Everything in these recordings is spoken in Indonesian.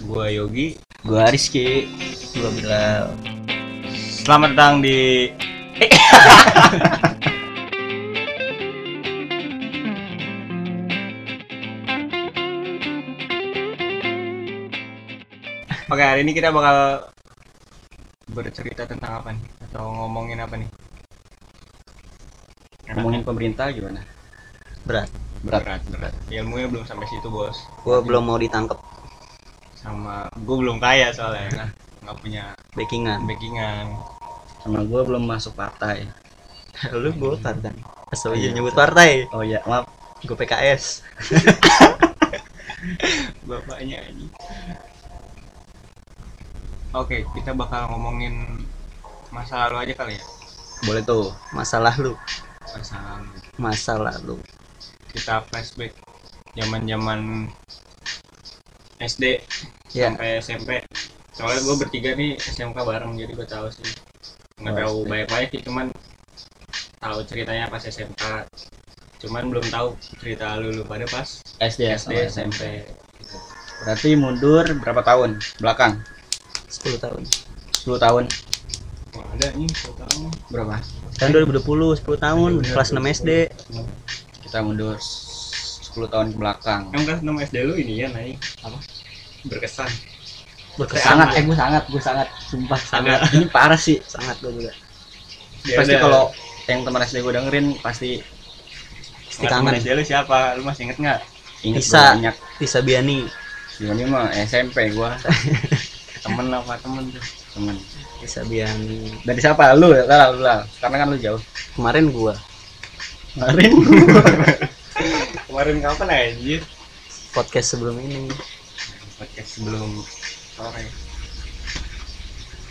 Gua Yogi. Gua Rizky. Gua Bilal. Selamat datang di Oke, hari ini kita bakal bercerita tentang apa nih? Atau ngomongin apa nih? Ngomongin pemerintah gimana? Berat. Berat. berat, berat. Ilmunya belum sampai situ, Bos. Gua belum mau ditangkap Sama gue belum kaya soalnya. Nggak punya backingan. backingan. Sama gua belum masuk partai. Lu Golkar kan? Asal Iya. aja nyebut partai. Oh iya, maaf. Gue PKS. bapaknya ini oke kita bakal ngomongin masa lalu aja kali ya Boleh tuh. Masalah lu. masa lalu Masa lalu. kita flashback zaman zaman SD Ya. sampai SMP soalnya gue bertiga nih SMK bareng jadi gue tahu sih nggak Oh, tahu SD. banyak banyak sih cuman tahu ceritanya pas SMK cuman belum tahu cerita lu lu pada pas SD, SD sama SMP Berarti mundur berapa tahun? Belakang. 10 tahun. 10 tahun. Wah, ada nih satu tahun Berapa? Kan 2020, 10 tahun, Bener, kelas 6 SD. Kita mundur 10 tahun ke belakang. Yang kelas 6 SD lu ini ya naik apa? Berkesan. Berkesan. Sangat, eh gue sangat, gue sangat, sumpah sangat. Ini parah sih. Sangat gue juga. Ya pasti kalau yang teman SD gue dengerin pasti Pasti kangen. SD lu siapa? Lu masih inget nggak? inget Bisa. banyak. Tisa Biani. Ini mah SMP gua Temen apa temen tuh? temen. Tisa Biani. Dari siapa? Lu ya, lah, lu lah. Karena kan lu jauh. Kemarin gua Kemarin Kemarin kapan anjir? podcast sebelum ini. Podcast sebelum sore.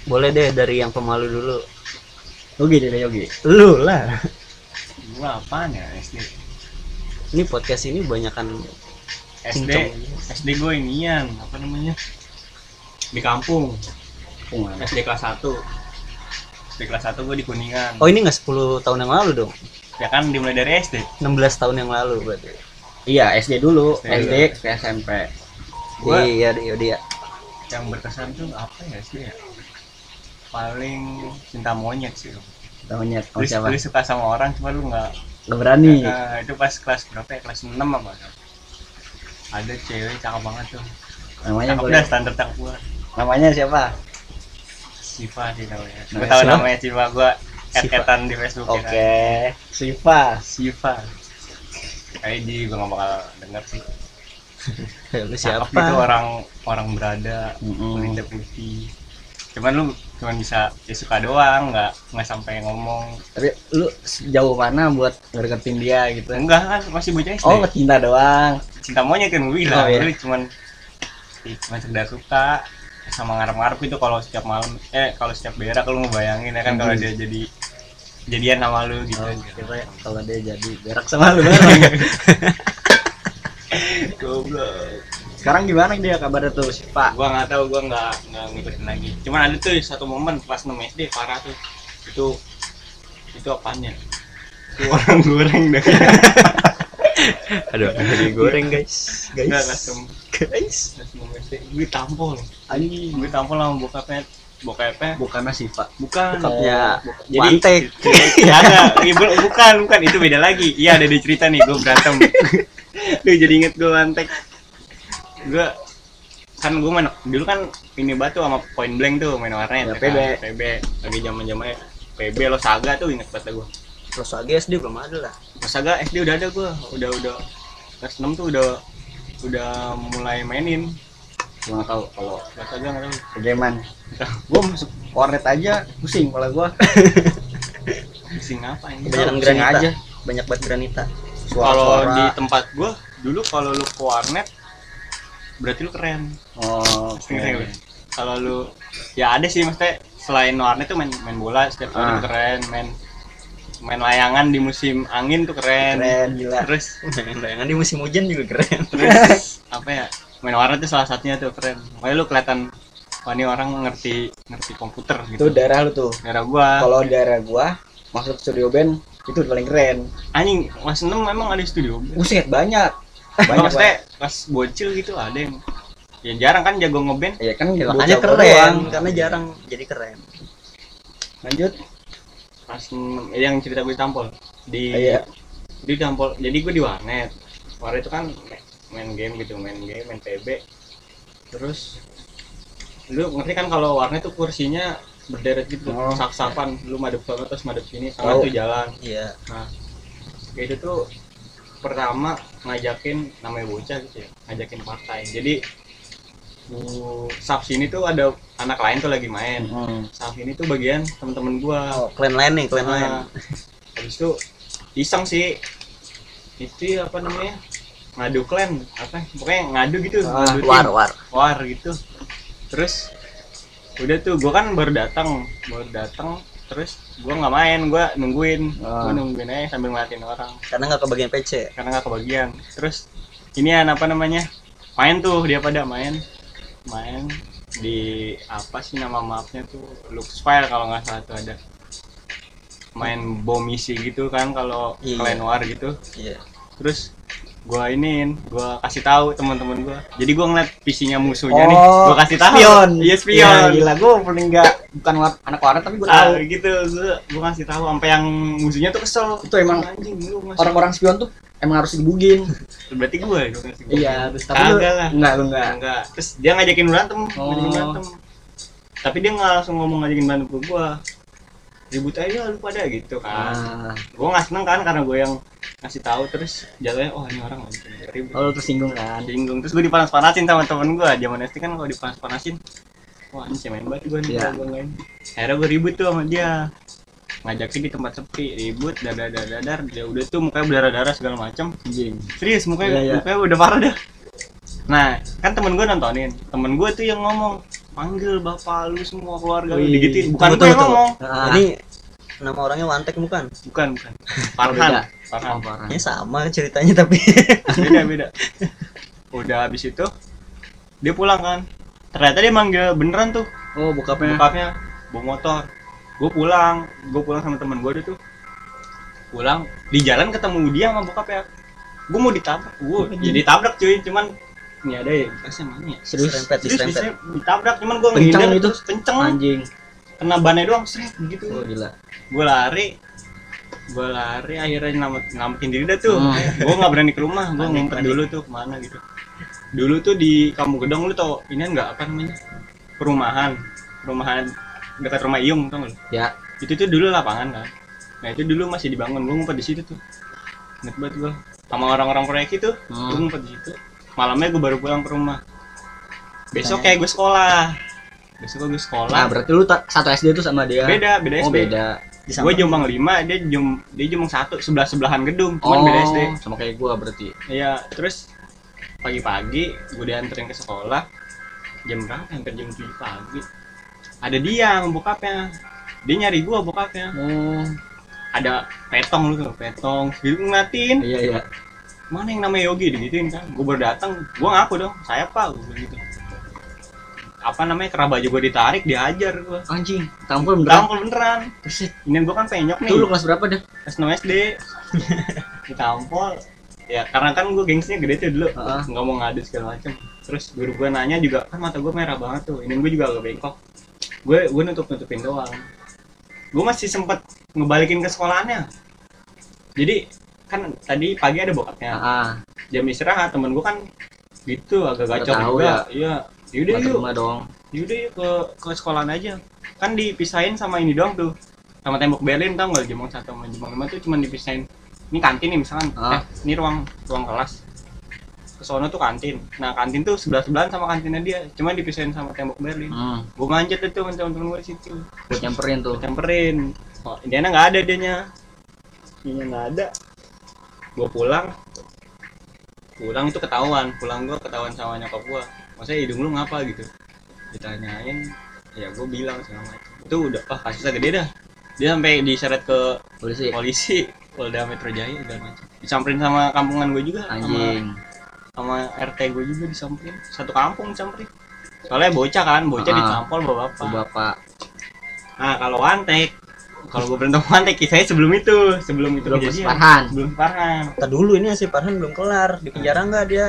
Boleh deh dari yang pemalu dulu. Yogi deh Yogi. Lu lah. Gua apaan ya SD? Ini podcast ini banyakan SD Cincong. SD gue inian apa namanya? Di kampung. Pungan. SD kelas 1 SD kelas 1 gue di Kuningan. Oh ini nggak 10 tahun yang lalu dong? Ya kan dimulai dari SD. 16 tahun yang lalu berarti. Iya, SD dulu, SD SD, ke SMP. Gua- Iya, dia, dia. Yang berkesan tuh apa ya SD ya? Paling cinta monyet sih. Namanya Lu, oh, siapa? lu suka sama orang cuma lu nggak Gak berani. Nah, itu pas kelas berapa ya? Kelas 6 apa? Ada cewek cakep banget tuh. Namanya Cakep boleh. dah standar cakep gua. Namanya siapa? Siva sih namanya. Gua tahu namanya Siva gua. Et-etan di Facebook ya Oke. kan. Siva. Siva. Kayak di gua nggak bakal denger sih. Lu Cakep siapa? itu orang orang berada, kulitnya putih. Cuman lu cuman bisa ya suka doang, nggak nggak sampai ngomong. Tapi lu sejauh mana buat ngedeketin dia gitu? Enggak kan masih bocah SD. Oh, cinta doang. cinta monyet kan gue bilang Oh, iya. lu cuman ih, cuman sekedar suka sama ngarep-ngarep itu kalau setiap malam eh kalau setiap berak lu ngebayangin ya kan kalau Hmm. dia jadi jadian sama lu gitu Oh, kira kalau dia jadi berak sama lu goblok Sekarang gimana dia kabarnya tuh Siva? gua nggak tahu gua nggak nggak ngikutin lagi cuman ada tuh satu momen pas 6 SD parah tuh itu itu apanya itu orang goreng deh Aduh, digoreng guys. Enggak, Guys. Guys. pas 6 SD gue tampol Anjing. gue tampol sama bokapnya bokapnya Bukannya Siva. bukan. Bokapnya Oh, jadi- Wantek. ada Iya, bu- bukan bukan. Itu beda lagi. Iya ada di cerita nih gue berantem. Lu jadi inget gue lantek gue kan gue main dulu kan ini batu sama point blank tuh main warnet Ya, kan. PB. PB lagi zaman zamannya PB lo saga tuh inget banget gue Terus lagi SD belum ada lah. Mas saga SD udah ada gue udah udah kelas 6 tuh udah udah mulai mainin Gua nggak tahu kalau Kegeman. Gua masuk warnet aja pusing kepala gua. pusing apa ini Pusing granita. aja. Banyak banget granita. kalau di tempat gue dulu kalau lu ke warnet berarti lu keren Oh, lu? kalau lu ya ada sih maksudnya selain warnet tuh main main bola setiap hari Ah. keren main main layangan di musim angin tuh keren, Keren gila. terus Bayangan di musim hujan juga keren. terus apa ya main warnet tuh salah satunya tuh keren. Makanya lu kelihatan wah ini orang ngerti ngerti komputer Itu gitu daerah lu tuh. daerah gua. Kalau daerah gua masuk studio band itu paling keren. anjing mas 6 memang ada studio Buset banyak. banyak Banyak maksudnya pas bocil gitu ada yang ya jarang kan jago ngeband. Ya kan Ya, makanya keren. doang. karena jarang jadi keren. Lanjut. Pas mm, yang cerita gue tampol di Iya. di tampol jadi gue di warnet. Warnet itu kan main game gitu main game main PB terus? Lu ngerti kan kalau warnet tuh kursinya berderet gitu Oh. sak-sakan lu madep sana terus madep sini sama Tahu. tuh jalan. Iya. Itu tuh pertama ngajakin namanya bocah gitu ya ngajakin partai. Jadi bu sub sini tuh ada anak lain tuh lagi main. Hmm. sub ini tuh bagian temen-temen gua. Oh klan lain nih klan lain. Nah, habis itu iseng sih. Itu apa namanya ngadu klan apa? Pokoknya ngadu gitu Ah, ngadu tim. war war. War gitu. Terus udah tuh gua kan baru datang baru datang terus gua nggak main gua nungguin. Ah. gua nungguin aja sambil ngeliatin orang. Karena nggak kebagian PC karena nggak kebagian. Terus ini apa namanya? Main tuh dia pada main. Main di apa sih nama mapnya tuh? Lux File kalau nggak salah tuh ada. Main bomisi gitu kan kalau kalian war gitu. Iya. Terus gua iniin gua kasih tahu teman-teman gua jadi gua ngeliat PC-nya musuhnya nih Oh, gua kasih tahu spion. iya Iya, spion gila gua paling enggak bukan war- anak warat tapi gua tahu. Ah, gitu gua, kasih tahu sampai yang musuhnya tuh kesel Itu emang anjing Orang-orang spion tuh emang harus dibugin. berarti dong ngasih gua. Iya, terus tapi lu Kagak lah. enggak, lu enggak. enggak terus dia ngajakin berantem Oh. ngajakin berantem tapi dia nggak langsung ngomong ngajakin berantem ke gua ribut aja lu pada gitu kan. Ah, gua nggak seneng kan karena gua yang ngasih tahu terus jatuhnya oh ini orang lagi ribut. Oh lu tersinggung kan. singgung terus gue dipanas-panasin sama temen gue zaman SD kan kalau dipanas-panasin wah ini cemen banget gue nih kalau gue main akhirnya gue ribut tuh sama dia. Ngajakin di tempat sepi ribut dadar dadar dadar dia udah tuh mukanya berdarah darah segala macam serius mukanya Iya, iya. mukanya udah parah dah. Nah kan temen gue nontonin. Temen gue tuh yang ngomong panggil bapak lu semua keluarga lu Wih. digituin bukan gue yang ngomong. Ah, ini nama orangnya Wantek bukan? Bukan bukan. Farhan. Farhan. Parah. ya sama ceritanya tapi beda beda. Udah habis itu dia pulang kan. Ternyata dia manggil beneran tuh. Oh, bokapnya. bokapnya bawa motor. Gue pulang gue pulang sama teman gue tuh. Pulang di jalan ketemu dia sama bokapnya. Gue mau ditabrak gue jadi tabrak cuy cuman ini ada ya bekasnya mana ya Serius. serempet diserempet bisa ditabrak cuman gue ngehindar terus kenceng Anjing. kena bannya doang seret gitu Oh, gila. gue lari gue lari akhirnya nyelamat nyelamatin diri dah tuh Hmm. gue nggak berani ke rumah gue ngumpet panik. dulu tuh ke mana gitu dulu tuh di kamu gedong lu tau ini nggak apa namanya perumahan perumahan dekat rumah Iyung tau nggak lu? Ya. itu tuh dulu lapangan kan nah itu dulu masih dibangun gue ngumpet di situ tuh inget banget gue sama orang-orang proyek itu gue Hmm. ngumpet di situ malamnya gue baru pulang ke rumah. Besok kayak gue sekolah. Besok gue sekolah. Nah, berarti lu satu SD tuh sama dia. beda beda Oh, SD beda. gue Jombang 5 dia jum dia Jombang satu sebelah sebelahan gedung cuman oh, beda SD sama kayak gua berarti. iya terus pagi-pagi gue dianterin ke sekolah. Jam berapa? Hampir jam 7 pagi. Ada dia sama bokapnya. Dia nyari gua bokapnya. Oh, ada petong lu tuh petong. Gitu ngeliatin. Iya iya. Mana yang namanya Yogi? Digituin kan. Gue baru datang gue ngaku dong saya pak. Gue gitu. Apa namanya kerah baju gue ditarik diajar gue Anjing, tampol beneran. tampol beneran. Ini gue kan penyok nih. Tuh lu kelas berapa dah? kelas 6 SD ditampol. Ya karena kan gue gengsinya gede tuh dulu. Heeh. nggak mau ngadu segala macem. Terus guru gue nanya juga kan mata gue merah banget tuh. Ini gue juga agak bengkok. Gue gue nutup nutupin doang. Gue masih sempet ngebalikin ke sekolahannya. Jadi kan tadi pagi ada bokapnya. Ah, jam istirahat temen gue kan gitu agak gacor juga. iya. Yaudah Udah yuk. dong. yaudah yuk ke ke sekolahan aja. Kan dipisahin sama ini doang tuh. Sama tembok Berlin tau nggak? Jemong satu sama Jemong lima tuh cuma dipisahin. Ini kantin nih misalkan. Ah. eh ini ruang ruang kelas. Ke sono tuh kantin. Nah kantin tuh sebelah sebelahan sama kantinnya dia. Cuma dipisahin sama tembok Berlin. Hmm, gue manjat itu sama temen-temen gue di situ. Buat nyamperin tuh. camperin oh Indiana nggak ada dianya. Ini nggak ada gue pulang pulang itu ketahuan pulang gue ketahuan sama nyokap gue maksudnya hidung lu ngapa gitu ditanyain ya gue bilang segala macam itu udah ah kasusnya gede dah dia sampai diseret ke Polisi. polisi Polda Metro Jaya segala macam disamperin sama kampungan gue juga sama, Anjing. sama RT gue juga disamperin satu kampung disamperin soalnya bocah kan bocah Ah. ditampol bapak bapak. Nah kalau Wantek, kalau gue berantem sama Wantek kisahnya sebelum itu, sebelum itu Belum kejadian. Farhan. Sebelum Farhan. Kita dulu ini si Farhan belum kelar. Di penjara nggak dia?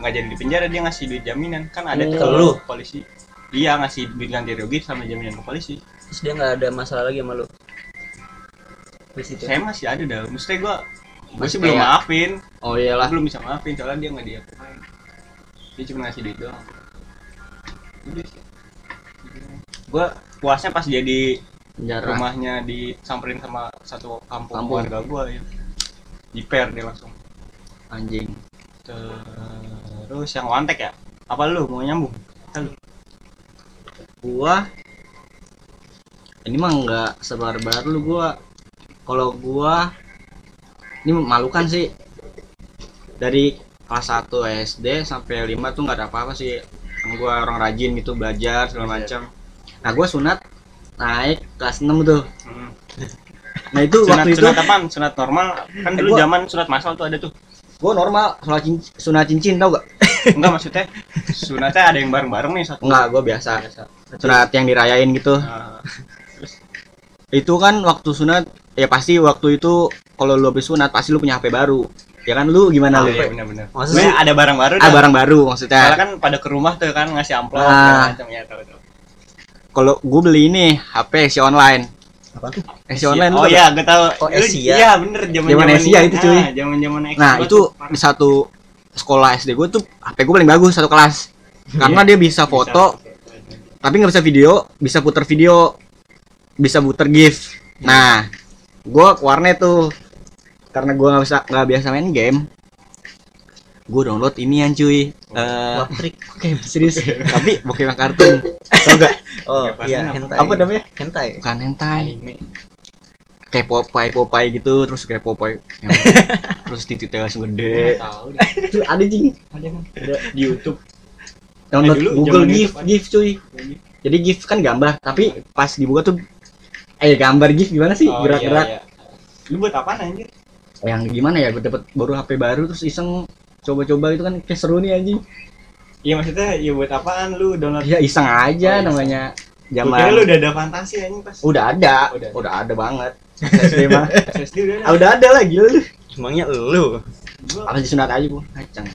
Nggak jadi di penjara dia ngasih duit jaminan. Kan ada Oh. tuh polisi. Iya ngasih duit ganti rugi sama jaminan ke polisi. Terus dia nggak ada masalah lagi sama lu? Saya masih ada dah. Mesti gua Masih sih belum maafin. Oh iyalah. Belum bisa maafin soalnya dia nggak dia dia cuma ngasih duit doang. Udah sih. gua puasnya pas jadi penjara. Rumahnya disamperin sama satu kampung, Kampung. warga gua ya. Jiper dia langsung. Anjing. Terus yang wantek ya? Apa lu mau nyambung? Halo. gua ini mah nggak sebar-bar lu gua. Kalau gua ini memalukan sih. Dari kelas 1 SD sampai 5 tuh nggak ada apa-apa sih. Gua orang rajin gitu belajar segala macam. Nah gua sunat naik kelas 6 tuh. Hmm. nah itu sunat waktu itu sunat apaan sunat normal. Kan dulu Gua- zaman sunat masal tuh ada tuh. Gua normal sholat cincin, sunat cincin tau gak? Enggak maksudnya sunatnya ada yang bareng-bareng nih satu. Enggak gua biasa. Sunat yang dirayain gitu. Nah, itu kan waktu sunat ya pasti waktu itu kalau lu habis sunat pasti lu punya HP baru. Ya kan lu gimana oh, lu? iya Maksudnya- Maksudnya ada barang baru dah. barang baru Soalnya maksudnya kan pada ke rumah tuh kan ngasih amplop Ah. macam ya tahu tahu. Kalau gue beli ini HP si online. Apa? Tuh si online oh iya gue tahu. Oh, Asia. iya bener zaman Zaman Asia itu, cuy. zaman zaman nah itu di satu sekolah SD gue tuh HP gue paling bagus satu kelas. Karena dia bisa foto tapi nggak bisa video bisa putar video bisa putar gif. Nah gue ke warnet tuh. Karena gue nggak bisa nggak biasa main game gue download ini yang cuy. Eh trik. Oke serius. Tapi Pokemon kartun. Tau gak oh Kayak iya apa? hentai. Apa namanya? Hentai. Bukan hentai. Anime. Kayak Popeye Popeye gitu terus kayak Popeye yang- terus titiknya langsung gede. Tahu Itu ada jing. Ada kan ada di YouTube. Download Eh, dulu Google GIF. GIF cuy. Jadi GIF kan gambar tapi pas dibuka tuh eh gambar GIF gimana sih? Oh, gerak-gerak. iya, iya. lu buat apaan anjir? Yang gimana ya? Gue dapet baru HP baru terus iseng coba-coba itu kan kayak seru nih anjing. Iya maksudnya ya buat apaan lu download? Ya iseng aja Oh, iseng. namanya. Gua zaman kira lu udah ada fantasi anjing pas. Udah ada. Udah udah, ada. ada banget SD mah. SD udah ada. Ah, udah ada lah gila lu. Emangnya lu? Apa sunat aja bu kacang.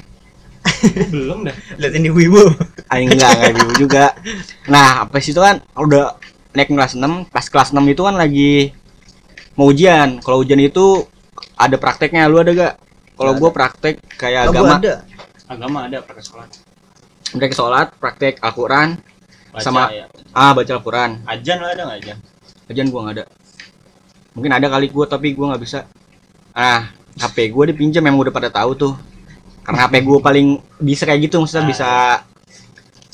Belum dah. Liatin di wibu. Ah enggak enggak dulu juga. Nah apa sih itu kan udah naik kelas 6 pas kelas 6 itu kan lagi mau ujian. Kalau ujian itu ada prakteknya. Lu ada gak kalau gua praktek kayak oh, gua agama. ada. Agama ada pakai sholat. Praktek sholat praktek Al-Quran Baca, Sama- ya. ah baca Al-Quran. Ajan lo ada nggak ajan? Ujian gua nggak ada. Mungkin ada kali gua tapi gua nggak bisa. Ah HP gua dipinjam yang udah pada tahu tuh. Karena HP gua paling bisa kayak gitu maksudnya Ah, bisa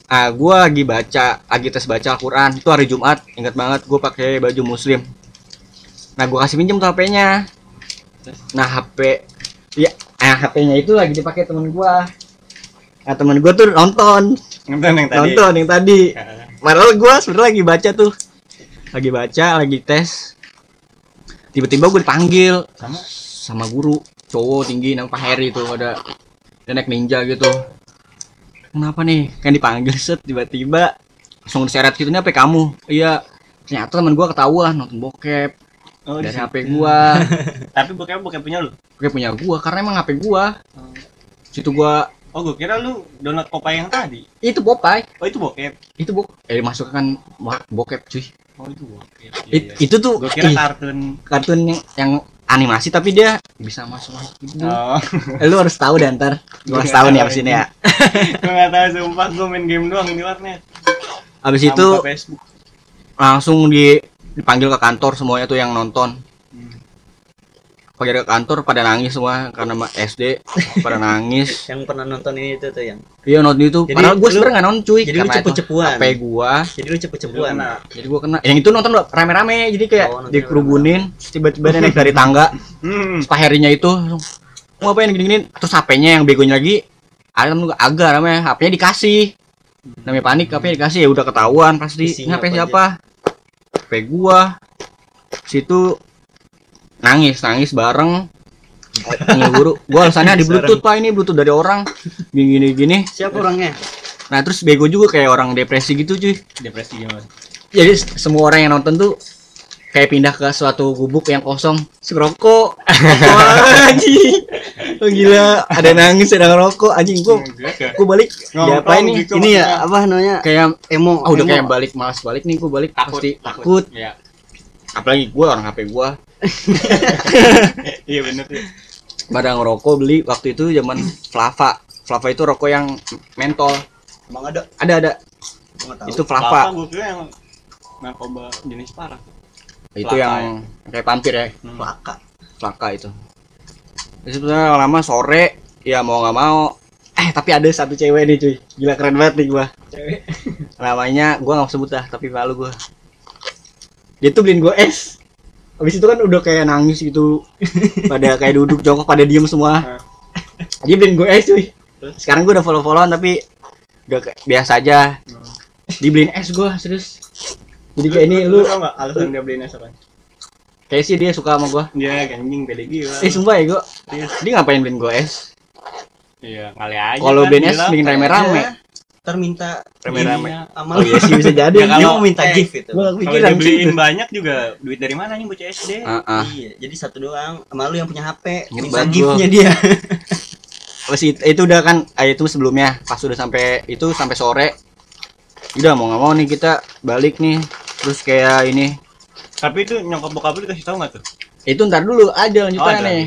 ah gua lagi baca lagi tes baca Al-Quran. Itu hari Jumat ingat banget gua pakai baju muslim. Nah gua kasih pinjam tuh HP-nya nah HP ya ah HP-nya itu lagi dipakai temen gua nah temen gua tuh nonton nonton yang tadi nonton yang tadi Ya. Padahal gue sebenarnya lagi baca tuh, lagi baca, lagi tes. Tiba-tiba gue dipanggil sama sama guru cowok tinggi nama Pak Heri itu ada naik ninja gitu. Kenapa nih? Kan dipanggil set tiba-tiba langsung diseret gitu nih apa kamu? Iya. Ternyata teman gue ketahuan nonton bokep oh, dari di situ. HP gua. tapi bukan bukan punya lu Oke punya gua karena emang HP gua. Situ gua oh gue kira lu download Popeye yang tadi itu Popeye, oh itu bokep itu bok eh masukkan bokep cuy. oh itu bokep It- itu tuh gue kira kartun kartun yang, yang animasi tapi dia bisa masuk gitu. oh lu harus tahu deh ntar. Gua Gua harus tahu nih abis ini ya. gue nggak tahu sumpah gue main game doang di warnet Abis Sama itu Facebook langsung di dipanggil ke kantor semuanya tuh yang nonton. Hmm. Panggil ke kantor pada nangis semua karena SD pada nangis. yang pernah nonton ini itu tuh yang Iya nonton itu. Jadi Padahal gue sebenarnya nggak nonton cuy. jadi lu cepet-cepuan. HP gua. jadi lu kena. Jadi gua kena. Yang itu nonton rame-rame. Jadi kayak Oh, dikerubunin. Tiba-tiba dia naik dari tangga. hmm. Terus Pak Herinya itu mau ngapain gini-gini. Terus HP-nya yang begonya lagi. Ada temen gua agak namanya. HP-nya dikasih. Namanya panik, HP-nya dikasih. Ya udah ketahuan pasti. Ini HP apa siapa? HP gua. Situ nangis, nangis bareng. Panggil guru. Gua alasannya di bluetooth pak ini bluetooth dari orang. Gini gini gini. siapa orangnya Nah terus bego juga kayak orang depresi gitu cuy. depresi gimana Jadi semua orang yang nonton tuh kayak pindah ke suatu gubuk yang kosong si rokok Wah, anjing oh, gila ada nangis ada ngerokok anjing gua Jelas ya. gua balik Nongkrong diapain nih gitu Ini ya apa namanya? kayak Emo. oh, udah emo. kayak balik malas balik nih gua balik takut pasti takut Iya. apalagi gua orang HP gua Iya bener sih. pada ngerokok beli waktu itu zaman Flava Flava itu rokok yang mentol Emang ada? ada ada itu Flava gue kira yang narkoba jenis parah. Itu yang kayak pampir ya. Hmm. Plaka. Flaka itu. Terus sebenarnya lama sore ya mau nggak mau. Eh tapi ada satu cewek nih cuy. Gila keren banget nih gua. Namanya gua nggak sebut dah tapi malu gua. Dia tuh beliin gua es. Habis itu kan udah kayak nangis gitu. Pada kayak duduk jongkok pada diem semua. Dia beliin gua es cuy. Sekarang gua udah follow followan tapi udah biasa aja. Dibeliin es gua serius jadi kayak ini lu tau nggak alasan dia beliin es apa? kayak sih dia suka sama gua Dia anjing pede gila. eh sumpah ya gua dia ngapain beliin gua es Iya, kali aja. Kalau kan, beliin es bikin rame-rame Ntar minta Rame-rame. Iya. sama Oh iya sih bisa jadi. Ya, dia kalau- mau minta eh, gift itu. Gua Kalau pikiran dia beliin gitu. banyak juga duit dari mana nih bocah SD? Ah, ah. Iya, jadi satu doang. Sama lu yang punya HP, minta giftnya dia. Terus it- itu udah kan ah, itu sebelumnya pas udah sampai itu sampai sore. Udah mau nggak mau nih kita balik nih. Terus kayak ini. Tapi itu nyokap bokap lu dikasih tahu nggak tuh? Itu ntar dulu ada lanjutannya Oh, ada. nih.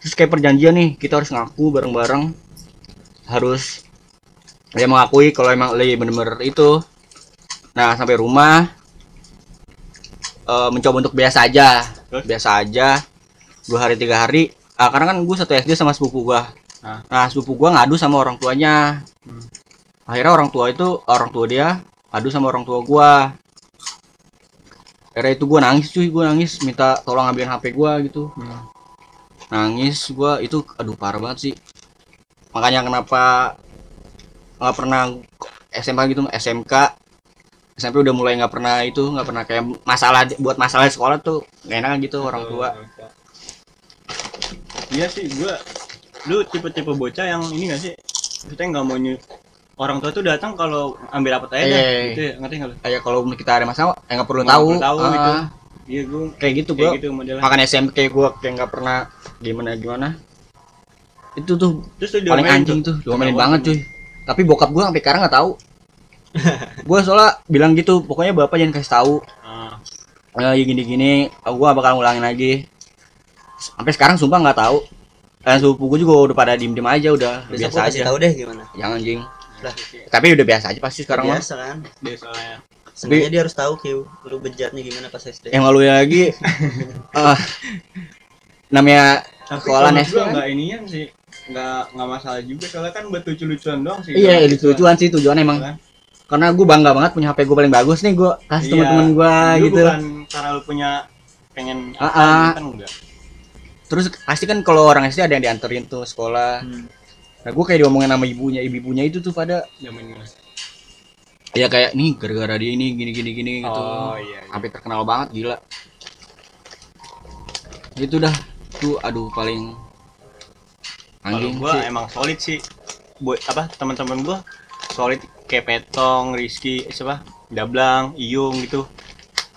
Terus kayak perjanjian nih, kita harus ngaku bareng-bareng. Harus ya mengakui kalau emang lagi bener-bener itu. Nah, sampai rumah eh, mencoba untuk biasa aja. Terus? Biasa aja. Dua hari tiga hari. Ah, karena kan gue satu SD sama sepupu gua. Ah. Nah, sepupu gua ngadu sama orang tuanya. Hmm. Akhirnya orang tua itu orang tua dia adu sama orang tua gua. Akhirnya itu gua nangis cuy, gua nangis minta tolong ambilin HP gua gitu. Hmm. Nangis gua itu aduh parah banget sih. Makanya kenapa nggak pernah SMA gitu, SMK SMP udah mulai nggak pernah itu nggak pernah kayak masalah buat masalah sekolah tuh gak enak gitu orang tua Iya sih, gua lu tipe-tipe bocah yang ini gak sih? Maksudnya nggak mau orang tua tuh datang kalau ambil apa aja dah. Eh. Gitu ya, ngerti nggak lu? kayak kalau kita ada masalah ya nggak perlu Nggak tahu perlu tahu Ah, gitu. Iya, gua kayak gitu kayak gua gitu modelnya. makan SMP kayak gua kayak nggak pernah gimana gimana itu tuh Terus tuh paling diomelin anjing tuh diomelin Kenapa? banget cuy tapi bokap gua sampai sekarang nggak tahu gua soalnya bilang gitu pokoknya bapak jangan kasih tahu Ah, eh gini gini gua nggak bakal ngulangin lagi sampai sekarang sumpah nggak tahu dan sepupu gua juga udah pada diem diem aja udah Besok biasa aja tahu deh gimana. jangan anjing Lah, tapi udah biasa aja pasti sekarang mah biasa kan. dia soalnya. Sebenarnya dia harus tahu Kiu, lu bejatnya gimana pas SD. yang lalu lagi ah namanya Sekolah SD gua kan? inian sih. Nggak nggak masalah juga soalnya kan buat lucu-lucuan doang sih. iya Kalau lucu-lucuan sih tujuannya emang Kan? karena gue bangga banget punya HP gue paling bagus nih gue kasih Iya. teman-teman gue gitu Bukan karena lu punya pengen apa, ah. kan enggak. terus pasti kan kalau orang SD ada yang dianterin tuh sekolah Hmm. Nah gue kayak diomongin sama ibunya ibu-ibunya itu tuh pada Zaman gimana? ya kayak nih gara-gara dia ini gini gini gini gitu Oh iya. iya. sampai terkenal banget gila gitu dah tuh aduh paling Kalau anjing gua sih emang solid sih. Buat apa teman-teman gua solid kayak Petong, Rizky, siapa? Dablang, Iyung gitu.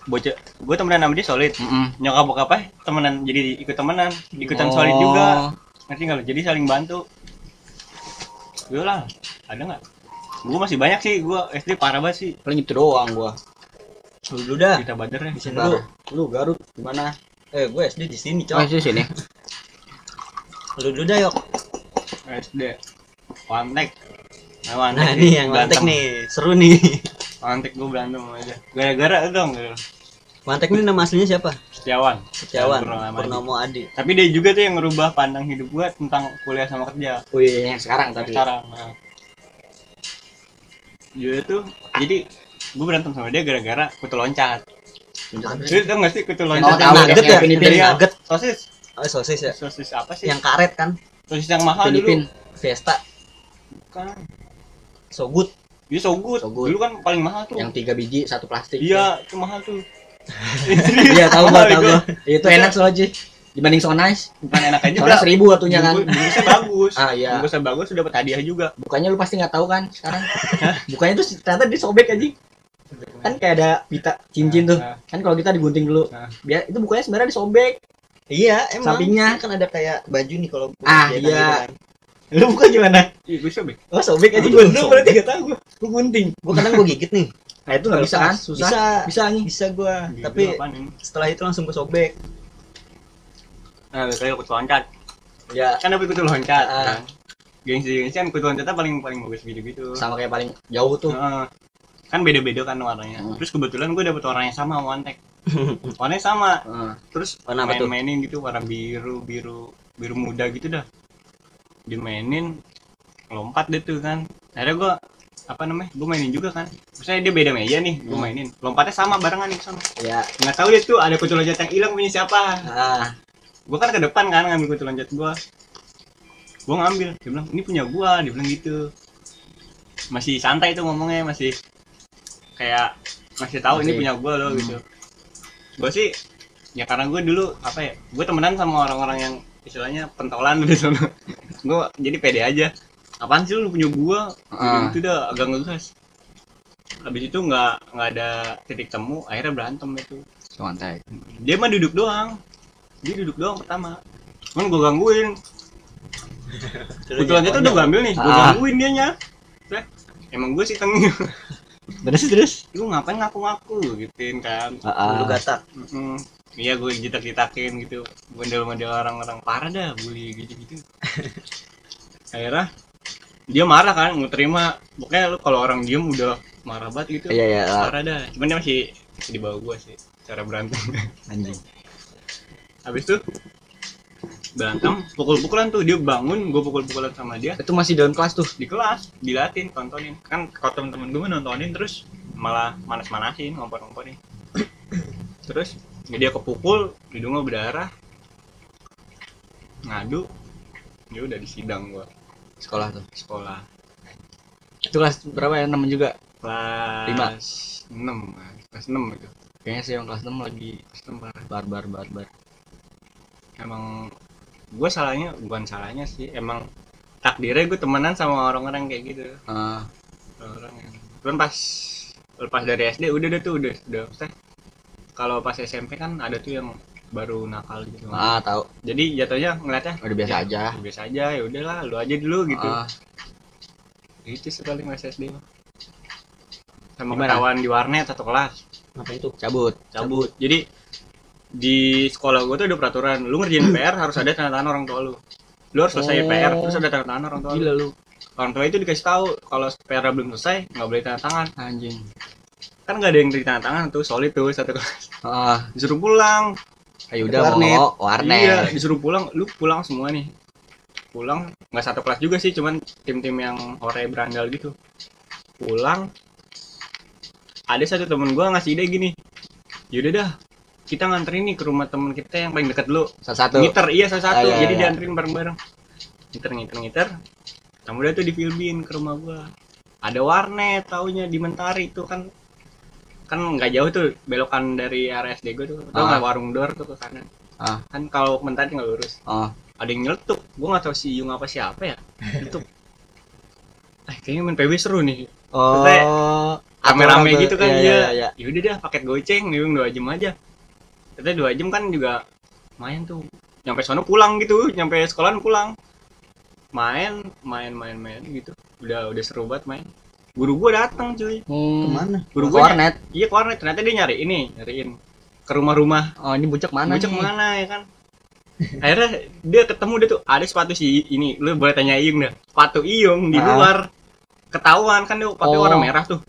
Bocah gua temenan sama dia solid. Mm-mm. Nyokap bokap eh temenan jadi ikut temenan, ikutan Oh, solid juga. Ngerti nggak lu? Jadi saling bantu. Gue lah, ada nggak? Gua masih banyak sih, gua SD parah banget sih. paling itu doang gua Lu dulu dah. Kita badernya. Di sini dulu. lu Garut gimana Eh, gue SD di sini, oh Cok. sih sini Lu dulu dah, Yok. SD. Wantek. Nah, wantek Nah, nih yang mantek berantem. nih. Seru nih. Wantek gua berantem aja. Gara-gara dong. Mantek ini nama aslinya siapa? Setiawan. Setiawan Purnomo Adi. Tapi dia juga tuh yang ngerubah pandang hidup gua tentang kuliah sama kerja. wih yang sekarang tapi Sekarang. Nah. Dia tuh jadi gue berantem sama dia gara-gara kutu loncat. Lu tau gak sih kutu loncat Oh, nugget ya? Dari Iya. nugget. Sosis. Oh, sosis ya. Sosis apa sih? Yang karet kan? sosis yang mahal Filipin dulu. Fiesta. Kan. So good. Dia so good. So good. Dulu kan paling mahal tuh. yang tiga biji satu plastik Iya, itu mahal tuh. iya tahu gua tahu itu. gua itu enak soalnya Ci. dibanding so nice Bukan enak aja soalnya seribu waktunya kan Bungkus- Bungkusnya bagus. Ah, iya. Bungkusnya bagus udah dapat hadiah juga. bukannya lu pasti nggak tahu kan sekarang bukannya tuh ternyata disobek aja kan kayak ada pita cincin tuh Nah, kan kalau kita digunting dulu Nah. biar itu bukannya sebenarnya disobek Iya, emang. Sampingnya. kan ada kayak baju nih kalau Ah, iya. gitu kan. lu buka gimana Iya, gue sobek. oh sobek aja gunting sobek. berarti gak tahu gua gua gunting Gua kadang gua gigit nih. Nah itu nggak bisa kan susah Bisa, bisa nih bisa gua. Gitu, Tapi setelah itu langsung gua sobek. Nah, kayak ikut loncat. ya Kan aku ikut loncat. Ah. Kan. Gengsi gengsi kan ikut loncatnya paling paling bagus gitu gitu. sama kayak paling jauh tuh kan beda-beda kan warnanya. Hmm. Terus kebetulan gue dapet warna yang sama sama Antek. Warnanya sama. Heeh. Terus Warna main-mainin gitu warna biru biru biru muda gitu dah. Dimainin lompat deh tuh kan. Akhirnya gue apa namanya? Gue mainin juga kan. Misalnya dia beda meja nih, gue Hmm. mainin. Lompatnya sama barengan nih sama. ya Nggak tahu deh tuh ada kutu loncat yang hilang punya siapa. ah Gue kan ke depan kan ngambil kutu loncat gue. Gue ngambil, dia bilang ini punya gue, dia bilang gitu. Masih santai tuh ngomongnya, masih kayak masih tahu ini punya gue loh Hmm. gitu. Gue sih ya karena gue dulu apa ya, gue temenan sama orang-orang yang istilahnya pentolan di sana. gue jadi pede aja. Apaan sih lu punya gue? Ah. Gitu dah agak ngegas. Habis itu nggak nggak ada titik temu, akhirnya berantem itu. Kontak dia mah duduk doang. Dia duduk doang pertama. Cuman gue gangguin. Kebetulan itu udah gue ambil nih gue Ah. gangguin dianya. Lah, emang gue sih tengil. Terus terus? Lu ngapain ngaku-ngaku gituin kan. Ah Lu gatak. Iya gue jitak-jitakin gitu. Model-model orang-orang parah dah bully gitu-gitu. Akhirnya dia marah kan nggak terima. Pokoknya lu kalau orang diem udah marah banget gitu. Iya iya. Ah, parah dah. Cuman dia masih, masih di bawah gue sih cara berantem. Anjing. Habis itu berantem pukul-pukulan tuh. Dia bangun gue pukul-pukulan sama dia. Itu masih dalam kelas tuh? Di kelas dilatin tontonin kan kalau temen-temen gue nontonin terus malah manas-manasin ngompor-ngomporin. Terus dia kepukul hidungnya berdarah. Ngadu ya udah disidang gua sekolah tuh. Sekolah. Itu kelas berapa ya? Enam juga? Kelas Lima. enam kelas enam itu. Kayaknya sih yang kelas enam lagi kelas enam parah. barbar barbar. Emang gue salahnya bukan salahnya sih emang takdirnya gue temenan sama orang-orang kayak gitu. Ah. Orang yang cuman pas lepas dari SD udah deh tuh udah udah kalau pas SMP kan ada tuh yang baru nakal gitu. Ah tahu. Jadi jatuhnya ngeliatnya udah biasa ya, aja. biasa aja ya udahlah lu aja dulu gitu. Ah. Itu sih paling pas SD mah. Sama Gimana? ketahuan di warnet satu kelas. Apa itu? cabut. Cabut. Jadi di sekolah gue tuh ada peraturan lu ngerjain PR harus ada tanda tangan orang tua lu. Lu harus selesai Oh. PR terus ada tanda tangan orang tua lu gila lu. orang tua itu dikasih tahu kalau PR belum selesai nggak boleh tanda tangan. Anjing. Kan nggak ada yang tanda tangan tuh solid tuh satu kelas. Ah. Disuruh pulang ayo udah Warnet. mau warnet. Iya disuruh pulang. Lu pulang semua nih. Pulang nggak satu kelas juga sih cuman tim-tim yang ore berandal gitu. Pulang ada satu temen gua ngasih ide gini. Yaudah dah kita nganterin nih ke rumah temen kita yang paling deket lu. Salah satu ngiter iya salah satu Ah, iya, jadi iya. dianterin bareng-bareng. Ngiter ngiter ngiter. Kamu udah tuh di Filbin ke rumah gua. Ada warnet taunya di Mentari itu kan kan nggak jauh tuh belokan dari RSD gua tuh. Tau Ah. nggak warung dor tuh ke kanan Ah. kan kalau Mentari nggak lurus. Ah. Ada yang nyeletuk. Gua nggak tahu si Yung apa siapa ya. Nyeletuk. Eh kayaknya main PB seru nih. Oh. rame-rame aturan gitu kan iya, iya, iya. yaudah dah paket goceng nih dua jam aja. Kita dua jam kan juga main tuh. Nyampe sono pulang gitu nyampe sekolahan pulang. Main main main main gitu. Udah udah seru banget main guru gua datang cuy Hmm. Ke mana? guru ny- warnet iya ke warnet ternyata dia nyari ini nyariin ke rumah-rumah oh ini bucak mana Bocah nih? mana ya kan akhirnya dia ketemu dia tuh ada sepatu si ini lu boleh tanya Iyung dah sepatu Iyung di Ah. luar ketahuan kan dia sepatu Oh. warna merah tuh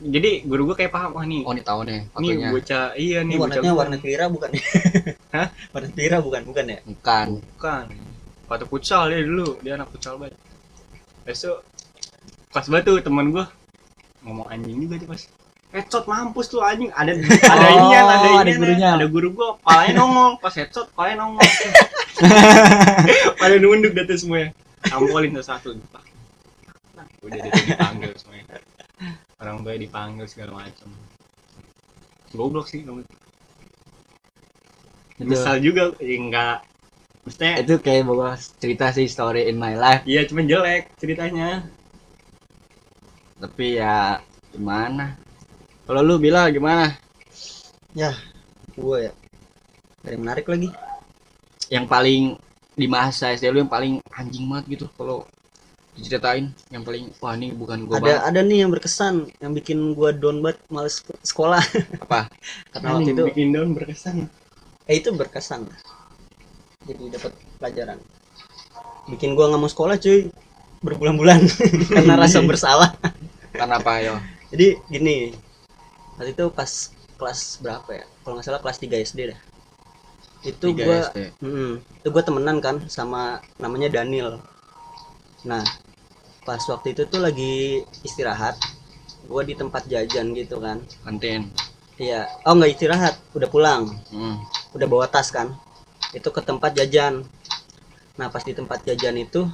jadi guru gua kayak paham wah nih oh ini tahu nih nih fotonya bocah iya nih Ini bocah warnanya warna merah bukan? Hah? Warna merah bukan, bukan ya? bukan bukan sepatu futsal dia dulu dia anak futsal banget besok pas banget tuh teman gua. Ngomong anjing juga tuh pas. Headshot mampus tuh anjing. Ada ada Oh, inian ada ada inian gurunya. ada guru gua. Palanya nongol. Pas headshot palanya nongol. Pada nunduk dah tuh semuanya. Tampolin tuh satu. Nah, udah dipanggil semuanya. Orang tua dipanggil segala macam. Goblok sih kamu. Misal juga ya enggak. Maksudnya itu kayak bawa cerita sih story in my life. Iya cuma jelek ceritanya tapi ya gimana Kalau lu bila gimana? Gua ya. Dari menarik lagi. Yang paling di masa SD lu yang paling anjing banget gitu kalau diceritain yang paling wah ini bukan gua ada banget. ada nih yang berkesan yang bikin gua down banget males sekolah Apa? karena waktu itu bikin down berkesan. eh itu berkesan jadi dapat pelajaran bikin gua nggak mau sekolah cuy berbulan-bulan karena rasa bersalah Karena apa yo? jadi gini waktu itu pas kelas berapa ya kalau nggak salah kelas 3 SD dah itu SD. Mm, itu gue temenan kan sama namanya Daniel. Nah, pas waktu itu tuh lagi istirahat, gue di tempat jajan gitu kan. Kantin. Iya, oh nggak istirahat, udah pulang, Hmm. udah bawa tas kan. Itu ke tempat jajan. Nah, pas di tempat jajan itu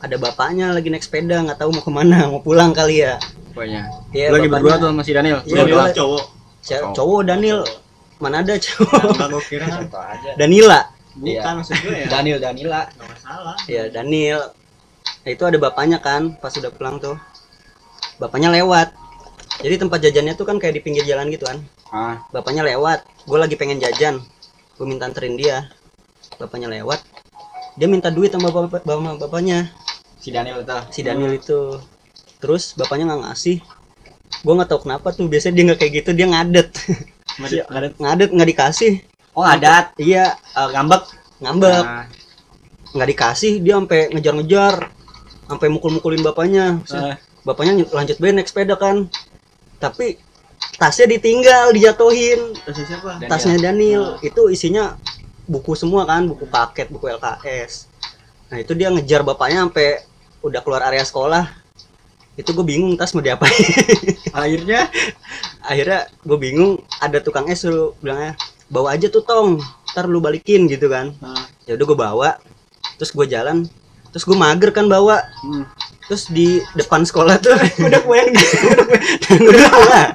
ada bapaknya lagi naik sepeda, nggak tahu mau ke mana, mau pulang kali ya. Pokoknya. Iya, Lu lagi berdua tuh sama si Daniel. Iya, Berdua. cowok. Oh. Cowok Daniel, mana ada cowok? Gua kira Contoh aja. Danila. bukan maksud gue ya. Daniel Danila. Enggak masalah. ya Daniel nah, itu ada bapaknya kan pas udah pulang tuh bapaknya lewat jadi tempat jajannya tuh kan kayak di pinggir jalan gitu kan Ah, bapaknya lewat gue lagi pengen jajan gue minta anterin dia bapaknya lewat dia minta duit sama bapak, sama bapaknya si Daniel itu. si Daniel itu. Terus bapaknya nggak ngasih. Gue nggak tahu kenapa tuh biasanya dia nggak kayak gitu dia ngadet. Ada ngadet. Nggak dikasih. Oh, adat. iya. Uh, ngambek. ngambek. Ah, nggak dikasih dia sampai ngejar-ngejar. Sampai mukul-mukulin bapaknya. Ah. bapaknya lanjut bae naik sepeda kan. Tapi tasnya ditinggal dijatuhin. Tasnya siapa? Daniel. tasnya Daniel. Itu isinya buku semua kan buku paket buku LKS nah itu dia ngejar bapaknya sampai udah keluar area sekolah itu gue bingung tas mau diapain. Akhirnya? Akhirnya gue bingung ada tukang es suruh bilangnya bawa aja tuh tong ntar lu balikin gitu kan. Nah, ya udah gue bawa terus gue jalan terus gue mager kan bawa. Hmm. terus di depan sekolah tuh udah gue yang udah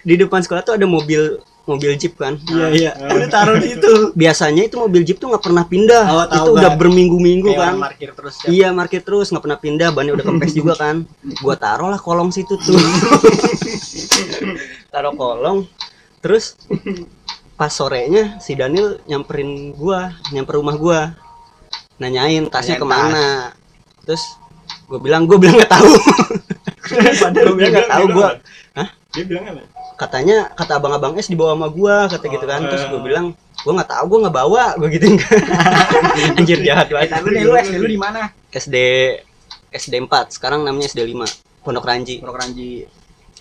di depan sekolah tuh ada mobil mobil jeep kan? Iya, iya. Udah taruh di itu. biasanya itu mobil jeep tuh nggak pernah pindah. Oh, tahu itu udah kan. berminggu-minggu Kayak kan. parkir terus. ya. iya parkir terus. Nggak pernah pindah. Bannya udah kempes juga kan. Gua taruh lah kolong situ tuh. Taruh kolong. Terus pas sorenya si Daniel nyamperin gua nyamper rumah gua. Nanyain tasnya ke mana. Terus gue bilang gue bilang nggak tahu. Gue bilang nggak tahu gue Dia bilang apa? Katanya kata abang-abang es dibawa sama gua kata gitu kan. Terus gue bilang gua nggak tahu gua nggak bawa. Gue gituin kan anjir jahat banget. Tapi lu SD lu di mana? SD SD 4 sekarang namanya SD 5 Pondok Ranji. Pondok Ranji.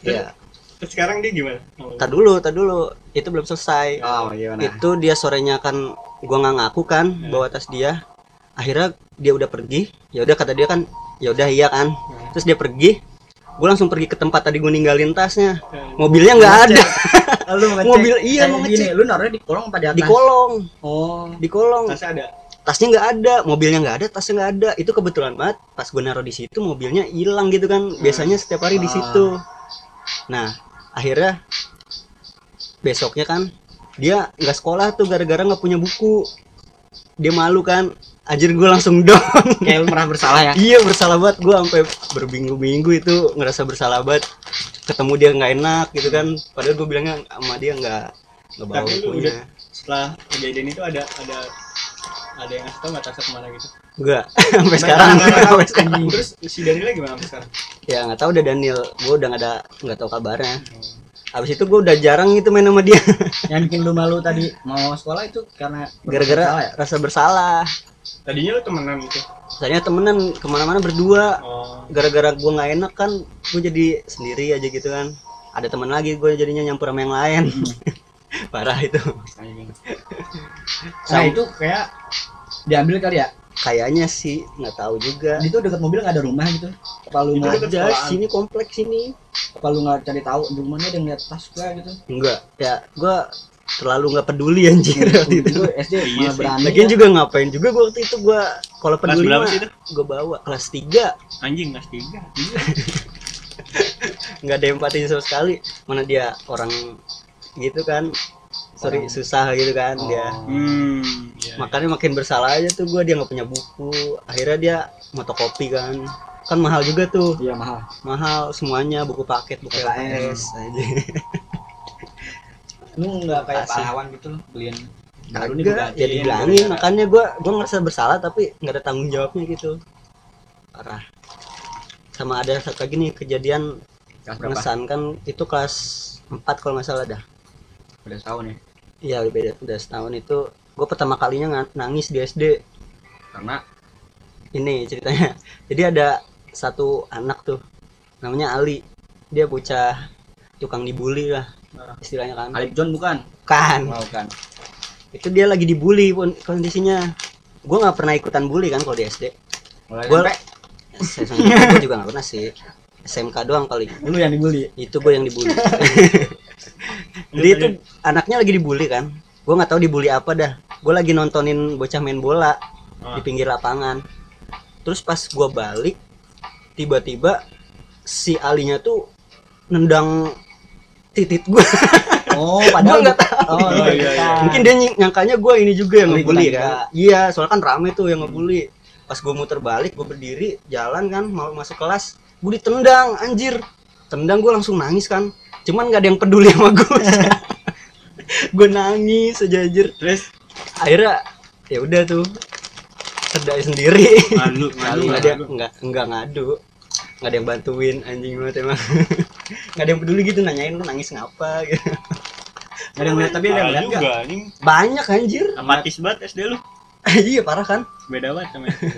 ya Terus sekarang dia gimana? tar dulu tar dulu. Itu belum selesai. Oh, gimana? itu dia sorenya kan gua nggak ngaku kan bawa tas dia. Akhirnya dia udah pergi. Ya udah kata dia kan ya udah iya kan. Terus dia pergi gue langsung pergi ke tempat tadi gue ninggalin tasnya. Mobilnya nggak ada. Lu ngecek. mobil iya Kayak mau gini, ngecek. Lu naruhnya di kolong apa di atas? di kolong. Oh. di kolong. Tasnya ada. tasnya nggak ada. Mobilnya nggak ada tasnya nggak ada. Itu kebetulan banget pas gue naruh di situ mobilnya hilang gitu kan. Biasanya setiap hari di situ. Nah akhirnya besoknya kan dia nggak sekolah tuh gara-gara nggak punya buku. Dia malu kan anjir gue langsung down Kayak lu merasa bersalah ya. iya bersalah banget. Gue sampai berminggu-minggu itu ngerasa bersalah banget. Ketemu dia nggak enak gitu kan. Padahal gue bilangnya sama dia nggak nggak bawa Tapi lu bukunya udah- Setelah kejadian itu ada ada ada yang ngasih tau nggak tasnya ke mana gitu? enggak sampai sekarang. sampai sekarang. Terus si Daniel gimana sampai sekarang? ya nggak tahu udah Daniel. Gue udah nggak ada nggak tahu kabarnya habis itu gue udah jarang gitu main sama dia Yang bikin lu malu tadi mau sekolah itu karena gara-gara ya? rasa bersalah Tadinya lu temenan gitu. soalnya temenan ke mana-mana berdua Oh. gara-gara gue nggak enak kan gue jadi sendiri aja gitu kan ada teman lagi gue jadinya nyampur sama yang lain parah itu Nah, itu kayak diambil kali ya. Kayaknya sih nggak tahu juga Di itu dekat mobil nggak ada rumah gitu. Apa lu aja sini kompleks sini apa lu nggak cari tahu di rumahnya ada yang lihat tas gua gitu. enggak ya gue terlalu nggak peduli anjir waktu itu SD Iya berani. Lagian ya. juga ngapain juga gue waktu itu gue kalau Kelas peduli berapa mah sih itu? gue bawa kelas 3 Anjing kelas tiga. nggak ada empati sama sekali mana dia orang gitu kan sorry Orang- susah gitu kan Oh. dia Hmm. iya. makanya makin bersalah aja tuh gue dia nggak punya buku. Akhirnya dia motokopi kan. Kan mahal juga tuh. Iya mahal. Mahal semuanya buku paket buku. LKS aja. Lu nggak kayak pahlawan gitu loh beliin. Baru nih Kagak, ya dibilangin. gara-gara. makanya gua gua ngerasa bersalah tapi nggak ada tanggung jawabnya gitu. Parah. Sama ada satu lagi nih kejadian mengesankan itu kelas 4 kalau nggak salah dah udah setahun ya? Iya udah beda udah setahun itu gue pertama kalinya nangis di SD karena? Ini ceritanya. Jadi ada satu anak tuh namanya Ali. Dia bocah tukang dibully lah istilahnya kan. Alip John bukan? Kan mau kan itu dia lagi dibully pun kondisinya. Gue nggak pernah ikutan bully kan kalau di SD SMP gue juga nggak pernah sih. SMK doang kali dulu yang dibully? Itu gue yang dibully jadi itu anaknya lagi dibully kan? Gue nggak tahu dibully apa dah. Gue lagi nontonin bocah main bola di pinggir lapangan. Terus pas gue balik tiba-tiba si alinya tuh nendang titit gue oh padahal nggak tahu. oh, iya, iya, iya. mungkin dia ny- nyangkanya gue ini juga yang Lu ngebully ikutan kan? iya. Soalnya kan rame tuh yang ngebully. Pas gue muter balik gue berdiri jalan kan mau masuk kelas. Gue ditendang anjir. Tendang gue langsung nangis kan cuman gak ada yang peduli sama gue gue nangis aja anjir terus akhirnya ya udah tuh terdai sendiri. Malu malu nggak ada nggak nggak ngadu nggak ada yang bantuin anjing banget emang. Nggak ada yang peduli gitu nanyain lu nangis ngapa gitu. Nggak ada yang ngeliat tapi ada yang ngeliat nggak? banyak anjir. Apatis banget SD lu. Iya parah kan? Beda banget sama SD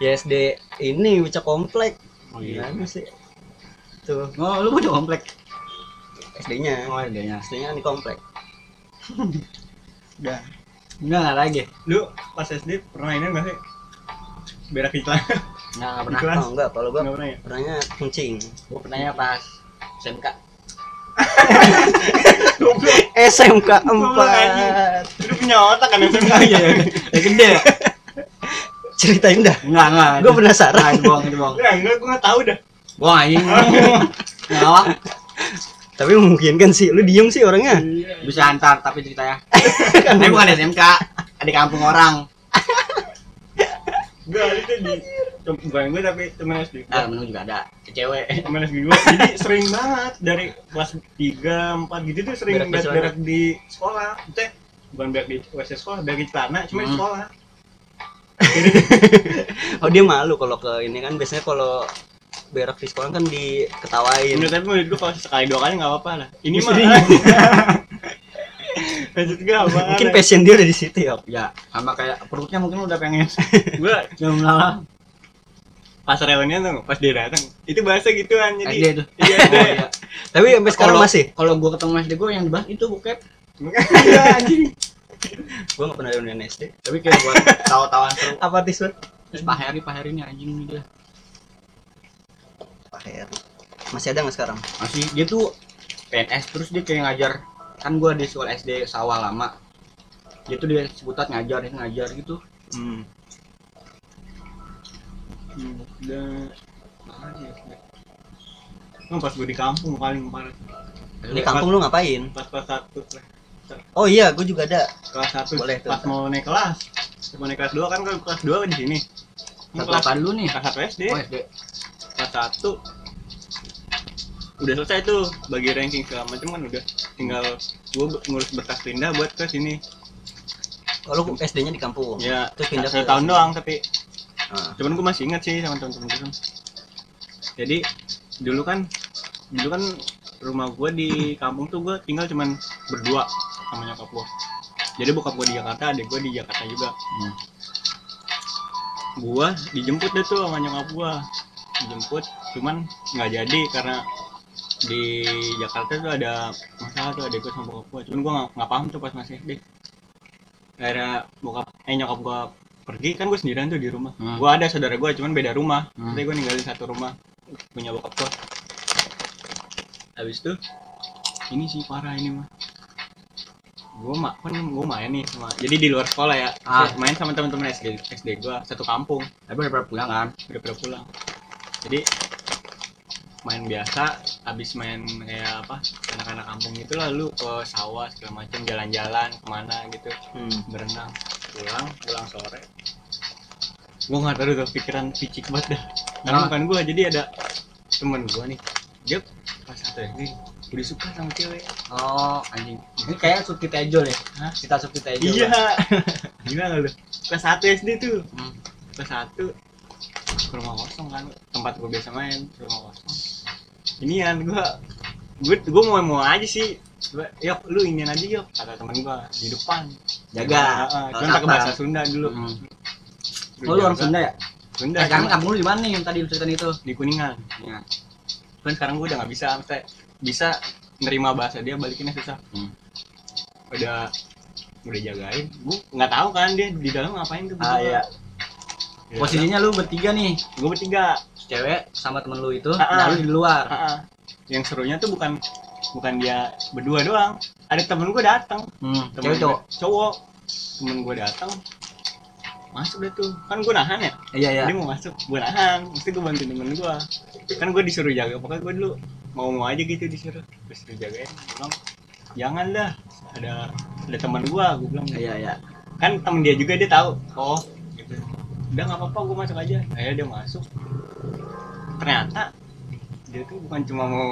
ya SD ini bocah komplek. Oh iya. Gimana sih? Tuh. Oh lu bocah komplek SD-nya oh idenya SD-nya di komplek. Udah. Enggak enggak lagi? Lu pas SD pernah ini nggak sih? Berak di celana enggak enggak pernah. kelas? oh enggak kalau gua nggak pernah ya? pernahnya kuncing gua pernahnya pas SMK SMK Goblok, anjing. 4 lu punya otak kan SMP iya ya gede. Ya ceritain dah enggak enggak gua penasaran. Bohong bohong. Enggak enggak gua nggak tahu dah. Bohong anjing. Ngawak tapi memungkinkan sih lu diem sih orangnya. Bisa antar tapi ceritanya ini bukan SMK di kampung orang. Enggak itu di bukan gue tapi teman SD nah gua. Menung juga ada cewek. Teman SD gue jadi sering banget dari kelas 3, 4 gitu tuh sering Berak di sekolah. Itu bukan berak di WC sekolah berak di celana cuma di Hmm. sekolah. Oh dia malu kalau ke ini kan biasanya kalau berak di sekolah kan diketawain Menurut tapi menurut gue kalau sekali dua kali nggak apa-apa lah. Ini mah. Maksud gue apa? mungkin passion dia udah di situ ya ya sama kayak perutnya mungkin udah pengen gue belum lama pas reunian tuh pas dia datang itu bahasa gituan SD jadi. itu Iya oh, deh. iya. tapi sampai sekarang masih kalau gua ketemu SD gua yang dibahas itu bokep Iya anjing. gua nggak pernah reunian SD tapi kayak buat tawa-tawaan seru apa tis Bang? terus Pak Heri Pak Heri ini anjing ini dia Heri. masih ada nggak sekarang masih dia tuh PNS terus dia kayak ngajar kan gua di sekolah SD sawah lama dia tuh dia sebutan ngajar dia ngajar gitu Hmm. Hmm? Oh, pas gue di kampung paling parah. di kampung lu ngapain Pas kelas satu oh iya gua juga ada Kelas satu Boleh tuh. pas mau naik kelas. Pas mau naik kelas dua kan gue kelas dua di sini. Kelas apa dulu nih kelas satu SD. oh SD kelas satu. Udah selesai tuh bagi ranking segala macam kan udah. Tinggal gue ngurus berkas pindah buat ke sini. Oh lu SD-nya di kampung? Ya Terus pindah satu tahun doang tapi Ah. cuman gue masih ingat sih sama temen-temen gue jadi dulu kan dulu kan rumah gue di kampung tuh gue tinggal cuman berdua sama nyokap gue jadi bokap gue di Jakarta adik gue di Jakarta juga. Hmm. gue dijemput deh tuh sama nyokap gue dijemput cuman nggak jadi karena di Jakarta tuh ada masalah tuh adik gue sama bokap gue cuman gue nggak paham tuh pas masih SD. Akhirnya bokap eh nyokap gue pergi kan gue sendirian tuh di rumah. Hmm. gue ada saudara gue cuman beda rumah. Hmm. jadi gue ninggalin satu rumah punya bokap gue habis itu ini sih parah ini mah. Gue mak kan gue main nih sama jadi di luar sekolah ya. Ah. main sama teman-teman SD SD gue satu kampung. Tapi udah pernah pulang kan? Udah pada pulang jadi main biasa habis main kayak apa anak-anak kampung gitu lah lu ke sawah segala macam jalan-jalan ke mana gitu Hmm. berenang pulang pulang sore gua nggak tahu tuh pikiran picik banget dah Karena bukan gue, jadi ada temen gue nih. Dia pas satu SD udah suka sama cewek. oh anjing ini kayak Suki Tejo nih Hah? kita Suki Tejo Iya. Gila gak lu? Kelas 1 SD tuh. Hmm. Kelas 1 ke rumah kosong kan tempat gue biasa main. Ke rumah kosong ini kan gue gue gue mau mau aja sih. Yuk lu ingin aja yuk kata temen gue di depan. Jaga. Pakai kata. bahasa Sunda dulu. Hmm. Lu oh lu orang. Sunda ya? Sunda eh sekarang kampung lu di mana nih yang tadi lu ceritain itu? Di kuningan. Ya. kan sekarang gue udah nggak bisa maksudnya bisa nerima bahasa dia balikinnya susah. Hmm. udah udah jagain. Gue nggak tahu kan dia di dalam ngapain tuh. Ah iya. Posisinya lu bertiga nih? Gue bertiga cewek sama temen lu itu nah lu di luar. Ah, ah. yang serunya tuh bukan bukan dia berdua doang. Ada temen gue datang hmm. temen cewek cowok? gua- cowok. Temen gue datang masuk deh tuh. Kan gue nahan ya? Iya iya. Dia mau masuk gue nahan. Mesti gue bantuin temen gue kan gue disuruh jaga pokoknya gue dulu. Mau mau aja gitu disuruh. Disuruh jagain. Gua bilang jangan dah. Ada ada teman gue gue bilang iya iya. Kan temen dia juga dia tahu. Oh gitu. Udah nggak apa-apa gue masuk aja. Akhirnya dia masuk ternyata dia tuh bukan cuma mau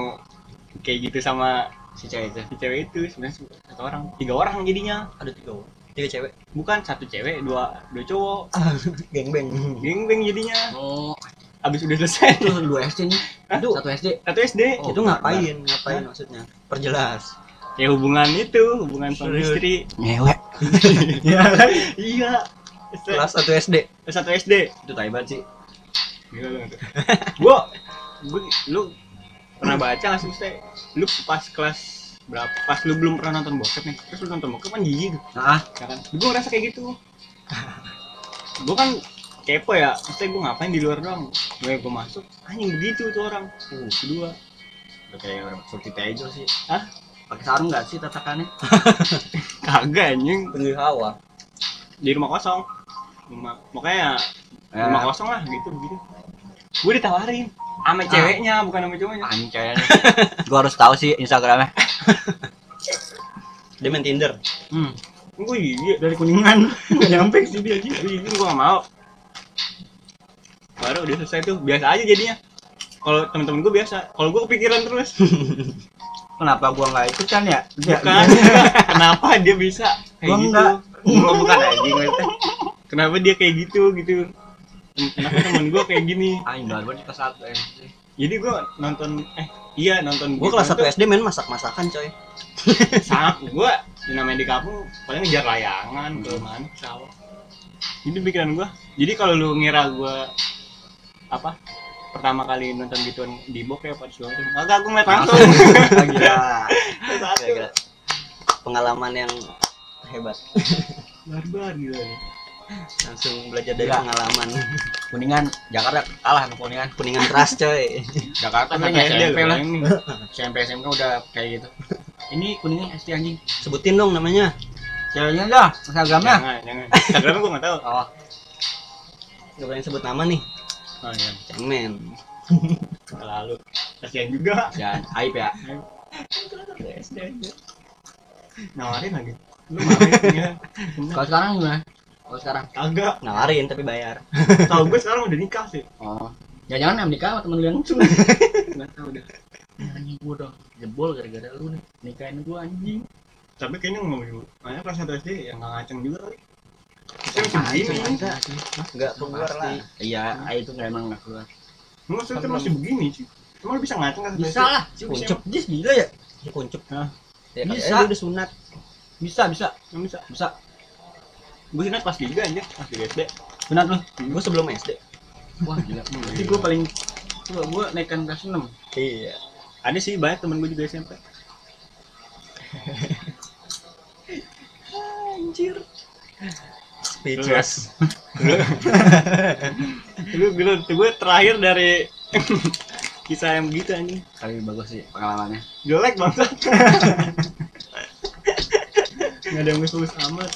kayak gitu sama si cewek itu. Si cewek itu sebenarnya satu orang. Tiga orang jadinya. Ada tiga orang. Tiga cewek. Bukan satu cewek dua dua cowok. Geng beng geng beng jadinya. Oh. Abis udah selesai. Itu dua SD nih Hah? itu satu SD satu SD Oh, itu ngapain? Ngapain maksudnya? Perjelas. Ya hubungan itu hubungan suami istri ngewek. Iya. Iya kelas satu SD satu SD itu tai banget sih Gila nggak tuh? gua gua lu pernah baca nggak sih Ustaz? lu pas kelas berapa? Pas lu belum pernah nonton bokep nih. Terus lu nonton bokep kan jijik tuh. Ah ya kan? Gua ngerasa kayak gitu. Gua kan kepo ya. Maksudnya gua ngapain di luar doang? Gue gua masuk anjing begitu tuh orang. Uh kedua. Udah kayak orang Suki Tejo sih. Hah? pakai sarung nggak sih tatakannya? Kagak anjing. Penggil hawa. Di rumah kosong. Rumah makanya Ya. rumah kosong lah gitu begitu gue ditawarin sama ceweknya bukan sama cowoknya. Ceweknya. Gua harus tahu sih Instagramnya. Dia main Tinder. Hmm. gue iya dari kuningan. Nggak nyampe sih dia aja. Gue gak mau. Baru udah selesai tuh biasa aja jadinya. Kalau temen-temen gue biasa kalau gue kepikiran terus. Kenapa gua nggak ikut kan ya bukan. kenapa dia bisa? Kayak Gua gitu. Enggak. Gua bukan anjing maksudnya. kenapa dia kayak gitu gitu kenapa temen gue kayak gini? Anjing di kelas satu SD jadi gue nonton eh iya nonton gua kelas satu SD main masak masakan coy. Sama gue namanya di kampung paling ngejar layangan ke mana ke sawah jadi pikiran gue jadi kalau lu ngira gue apa pertama kali nonton gituan di bokep apa di segala macam agak gue ngeliat langsung. Gila. Pengalaman yang hebat. Barbar gitu langsung belajar dari Gila. pengalaman. Kuningan Jakarta kalah sama kuningan. Kuningan keras coy. Jakarta kan SMP lah. SMP SMK udah kayak gitu. Ini kuningan SD anjing. Sebutin dong namanya. Ceweknya dah Instagramnya. Jangan jangan. Instagramnya gue nggak tahu. Oh. Gak boleh sebut nama nih. Oh iya. Cemen lalu kasihan juga. Jangan. Aib ya. Nawarin lagi. Lu maafin ya kalau sekarang gimana kalau sekarang? Kagak. Nawarin tapi bayar. Tau gue sekarang udah nikah sih. Oh. Jangan jangan nikah sama temen lu yang lucu. Nggak tahu udah anjing gua udah jebol gara-gara lu nih. Nikahin gua anjing. Tapi kayaknya nggak mau makanya kelas satu SD ya nggak ngaceng juga kali. Saya masih begini nggak keluar lah. Iya air itu nggak emang nggak keluar. Lu maksudnya masih begini sih Emang lu bisa ngaceng kan bisa lah. Kuncup jis gila ya. Kuncup Hah? ya Bisa. bisa udah sunat. Bisa bisa. Bisa? Bisa Gue sunat pas 3 aja Pas 3 SD sunat lu. Gua sebelum SD wah gila. Berarti gua paling coba gua naikkan kelas 6 iya. Ada sih banyak temen gue juga SMP anjir. Speechless. Lu gue gue terakhir dari Kisah yang begitu anjing. Tapi bagus sih pengalamannya. Jelek banget. Nggak ada yang bagus amat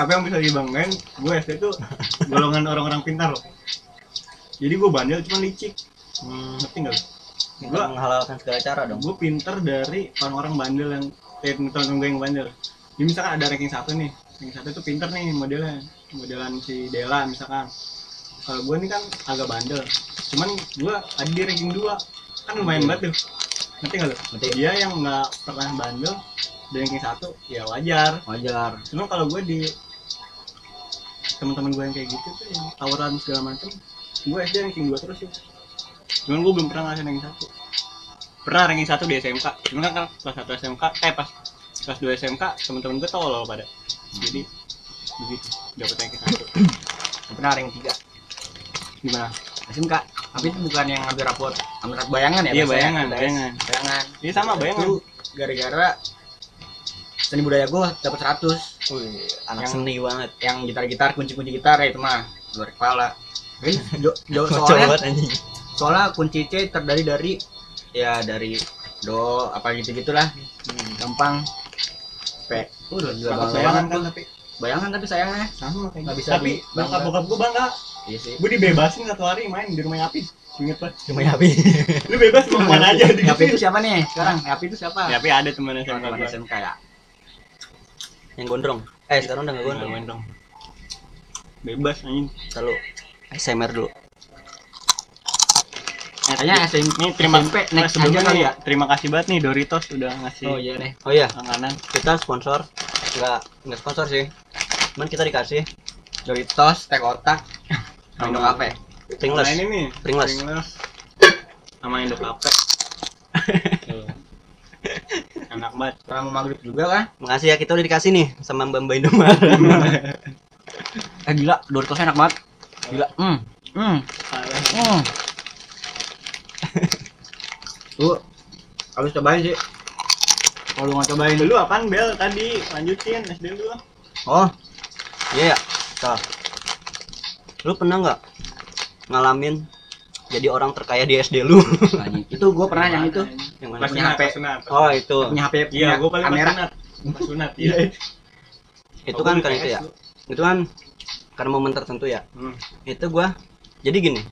Apa yang bisa dibanggain? Gue SD tuh golongan orang-orang pintar loh. Jadi gue bandel cuma licik. Hmm, Ngerti gak lu? kita menghalalkan segala cara dong. gue pinter dari orang-orang bandel yang kayak temen gue yang bandel. Jadi misalkan ada ranking satu nih ranking satu tuh pinter nih modelnya. Modelan si Dela misalkan. Kalau gue nih kan agak bandel. Cuman gue ada di ranking 2 kan lumayan banget tuh. Ngerti nggak lo dia yang nggak pernah bandel ranking satu ya wajar. Wajar. Cuma kalau gue di teman-teman gue yang kayak gitu tuh yang tawuran segala macam gue SD ranking 2 terus sih. Cuman gue belum pernah ngerasain ranking satu. Pernah ranking satu di SMK cuman kan kelas satu SMK eh pas kelas 2 SMK teman-teman gue tolol pada. Jadi begitu. Dapat ranking satu. Pernah rank tiga. Gimana? SMK tapi itu bukan yang ngambil raport ambil raport bayangan ya Iya, bayangan, bayangan. bayangan. Ini sama bayangan. gara-gara seni budaya gua dapat 100 Wih, anak Yang- seni banget. yang gitar-gitar kunci-kunci gitar ya itu mah luar kepala. Jo- Kocok soalnya banget soalnya kunci C terdiri dari ya dari do apa gitu gitulah gampang. P. Udah gila Takut bangga bayangan banget kan tapi. Bayangan tapi sayangnya. Sama kayak Nggak gitu. bisa tapi bangga. bokap gue bangga. Iya sih. Gue dibebasin satu hari main di rumah Yapis inget banget Cuma Yapi. lu bebas mau ke mana aja di Yapi itu siapa nih? Sekarang Yapi itu siapa? Yapi ada teman SMK teman SMK ya Yang gondrong. Eh, sekarang udah enggak gondrong. main dong bebas anjing Selalu SMR dulu. Kayaknya SMP Nih terima SMP nah, next sebelumnya kali ya. Terima kasih banget nih Doritos udah ngasih Oh iya nih. Oh iya, makanan. kita sponsor. Enggak, enggak sponsor sih. Cuman kita dikasih Doritos, teh kotak, Indo Cafe. Pringles. Sama ini nih. Pringles. Sama Indo Cafe. Enak banget. Pernah mau maghrib juga kan? Makasih ya kita udah dikasih nih sama Mbak Mbak Indomaret. Eh gila, Doritos enak banget. Gila. Hmm. Hmm. Hmm. Tuh, harus cobain sih. Kalau lu nggak cobain Dulu apaan Bel tadi? Lanjutin SD lu. Oh, Iya ya. Tuh. Lu pernah nggak ngalamin jadi orang terkaya di SD lu? anjing. itu gue pernah yang itu. Yang mana? Punya sunat, HP. sunat. Oh, itu. Punya HP, Iya, punya gua paling kamera. sunat. Sunat. Iya. Itu Oh, kan kan itu ya. lu. Itu kan karena momen tertentu ya. Hmm. Itu gua jadi gini.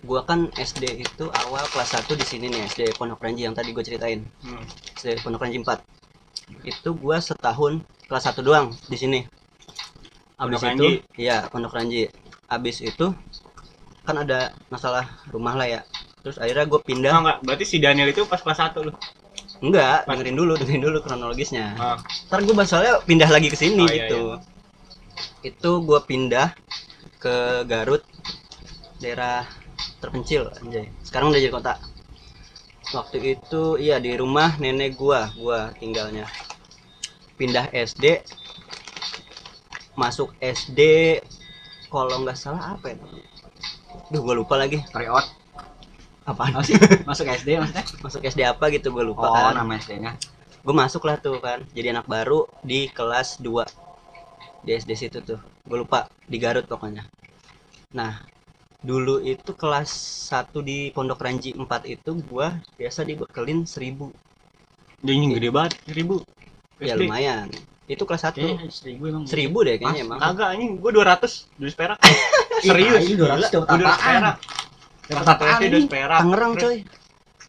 Gua kan SD itu awal kelas 1 di sini nih, SD Pondok Ranji yang tadi gue ceritain. Hmm. SD Pondok Ranji 4. Itu gua setahun kelas 1 doang di sini. Habis Pondok itu Ranji. iya Pondok Ranji. Habis itu kan ada masalah rumah lah ya. Terus akhirnya gue pindah. Oh, enggak, berarti si Daniel itu pas kelas 1 lu. Enggak, Pas- dengerin dulu, dengerin dulu kronologisnya. Ah. Ntar gue soalnya pindah lagi ke sini Oh, iya, gitu. Itu gue pindah ke Garut, daerah terpencil, anjay. Sekarang udah jadi kota. Waktu itu iya di rumah nenek gua, gua tinggalnya. Pindah SD, masuk SD, kalau nggak salah apa ya? Duh, gue lupa lagi. Tryout. Apaan? Sih. Masuk SD maksudnya? Masuk SD apa gitu gue lupa Oh, kan. nama SD-nya. gue masuk lah tuh kan jadi anak baru di kelas 2 di SD situ tuh gue lupa di Garut pokoknya nah dulu itu kelas 1 di Pondok Ranji 4 itu gua biasa dibekelin 1000 Dia ini gede banget, 1000. ya SD. lumayan itu kelas 1 Kayaknya seribu emang. 1000 deh kayaknya emang Kagak anjing, gua 200 dus perak. Ih, Serius, 200 dapat Gua 200 apaan? perak. Dapat satu SD dus perak. Tangerang Terus coy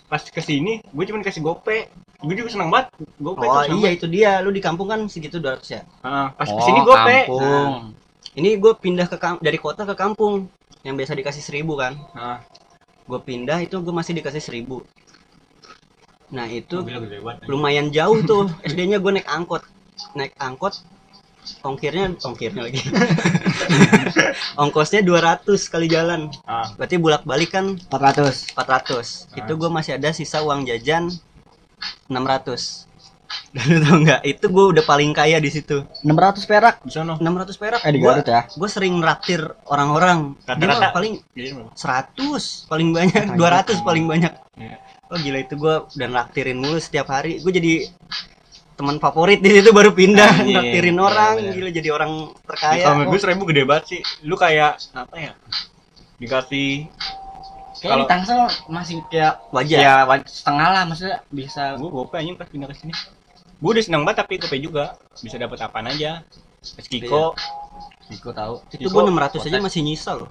Pas ke sini, gue cuma kasih gope. Gue juga senang banget. Gope oh tuh iya itu dia lu di kampung kan segitu 200 ya. Ah, pas Oh, ke sini gope. kampung. ini gue pindah ke dari kota ke kampung yang biasa dikasih 1000 kan Ah, gue pindah itu gue masih dikasih 1000 nah itu lumayan jauh tuh SD-nya gue naik angkot naik angkot ongkirnya ongkirnya lagi. Ongkosnya 200 kali jalan. Ah, berarti bolak balik kan 400. 400 itu gue masih ada sisa uang jajan 600 dan lu tau nggak? Itu gue udah paling kaya di situ. 600 perak. di sono. 600 perak. Eh di gue Garut ya. gue sering raktir orang-orang. Dia Rata-rata. mah paling Iya, 100 paling banyak. Anjing. 200 paling banyak. Iya. oh gila itu gue udah naktirin mulu setiap hari. Gue jadi teman favorit di situ baru pindah naktirin iya, orang bener. gila jadi orang Di terkaya kamar gue seribu gede banget sih. Lu kayak apa ya? Dikasih Kayak Kalau- di Tangsel masih kayak wajar ya waj- setengah lah maksudnya bisa gue gope anjing pas pindah ke sini. Gue udah seneng banget tapi gope juga bisa dapat apaan aja. Es Kiko, Iko tahu. itu gue 600 aja potes. masih nyisa loh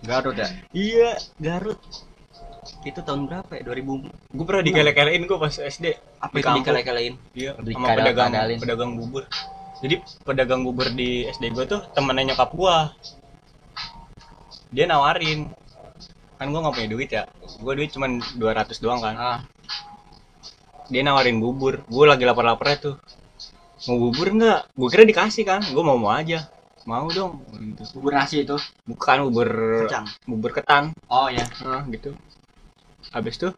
Garut ya. iya Garut itu tahun berapa ya? 2000 gue pernah dikele-kelein gue pas SD. apa Di itu dikele-kelein Iya, Di sama pedagang kadalin. pedagang bubur. Jadi pedagang bubur di SD gue tuh temennya nyokap gue. dia nawarin. Kan gue nggak punya duit ya. Gue duit cuma 200 doang kan. Ah. Dia nawarin bubur. Gue lagi lapar lapar tuh. Mau bubur nggak? Gue kira dikasih kan. Gue mau mau aja. Mau dong. Gitu. bubur nasi itu? Bukan bubur Kecang. bubur ketan. Oh ya ah gitu habis tuh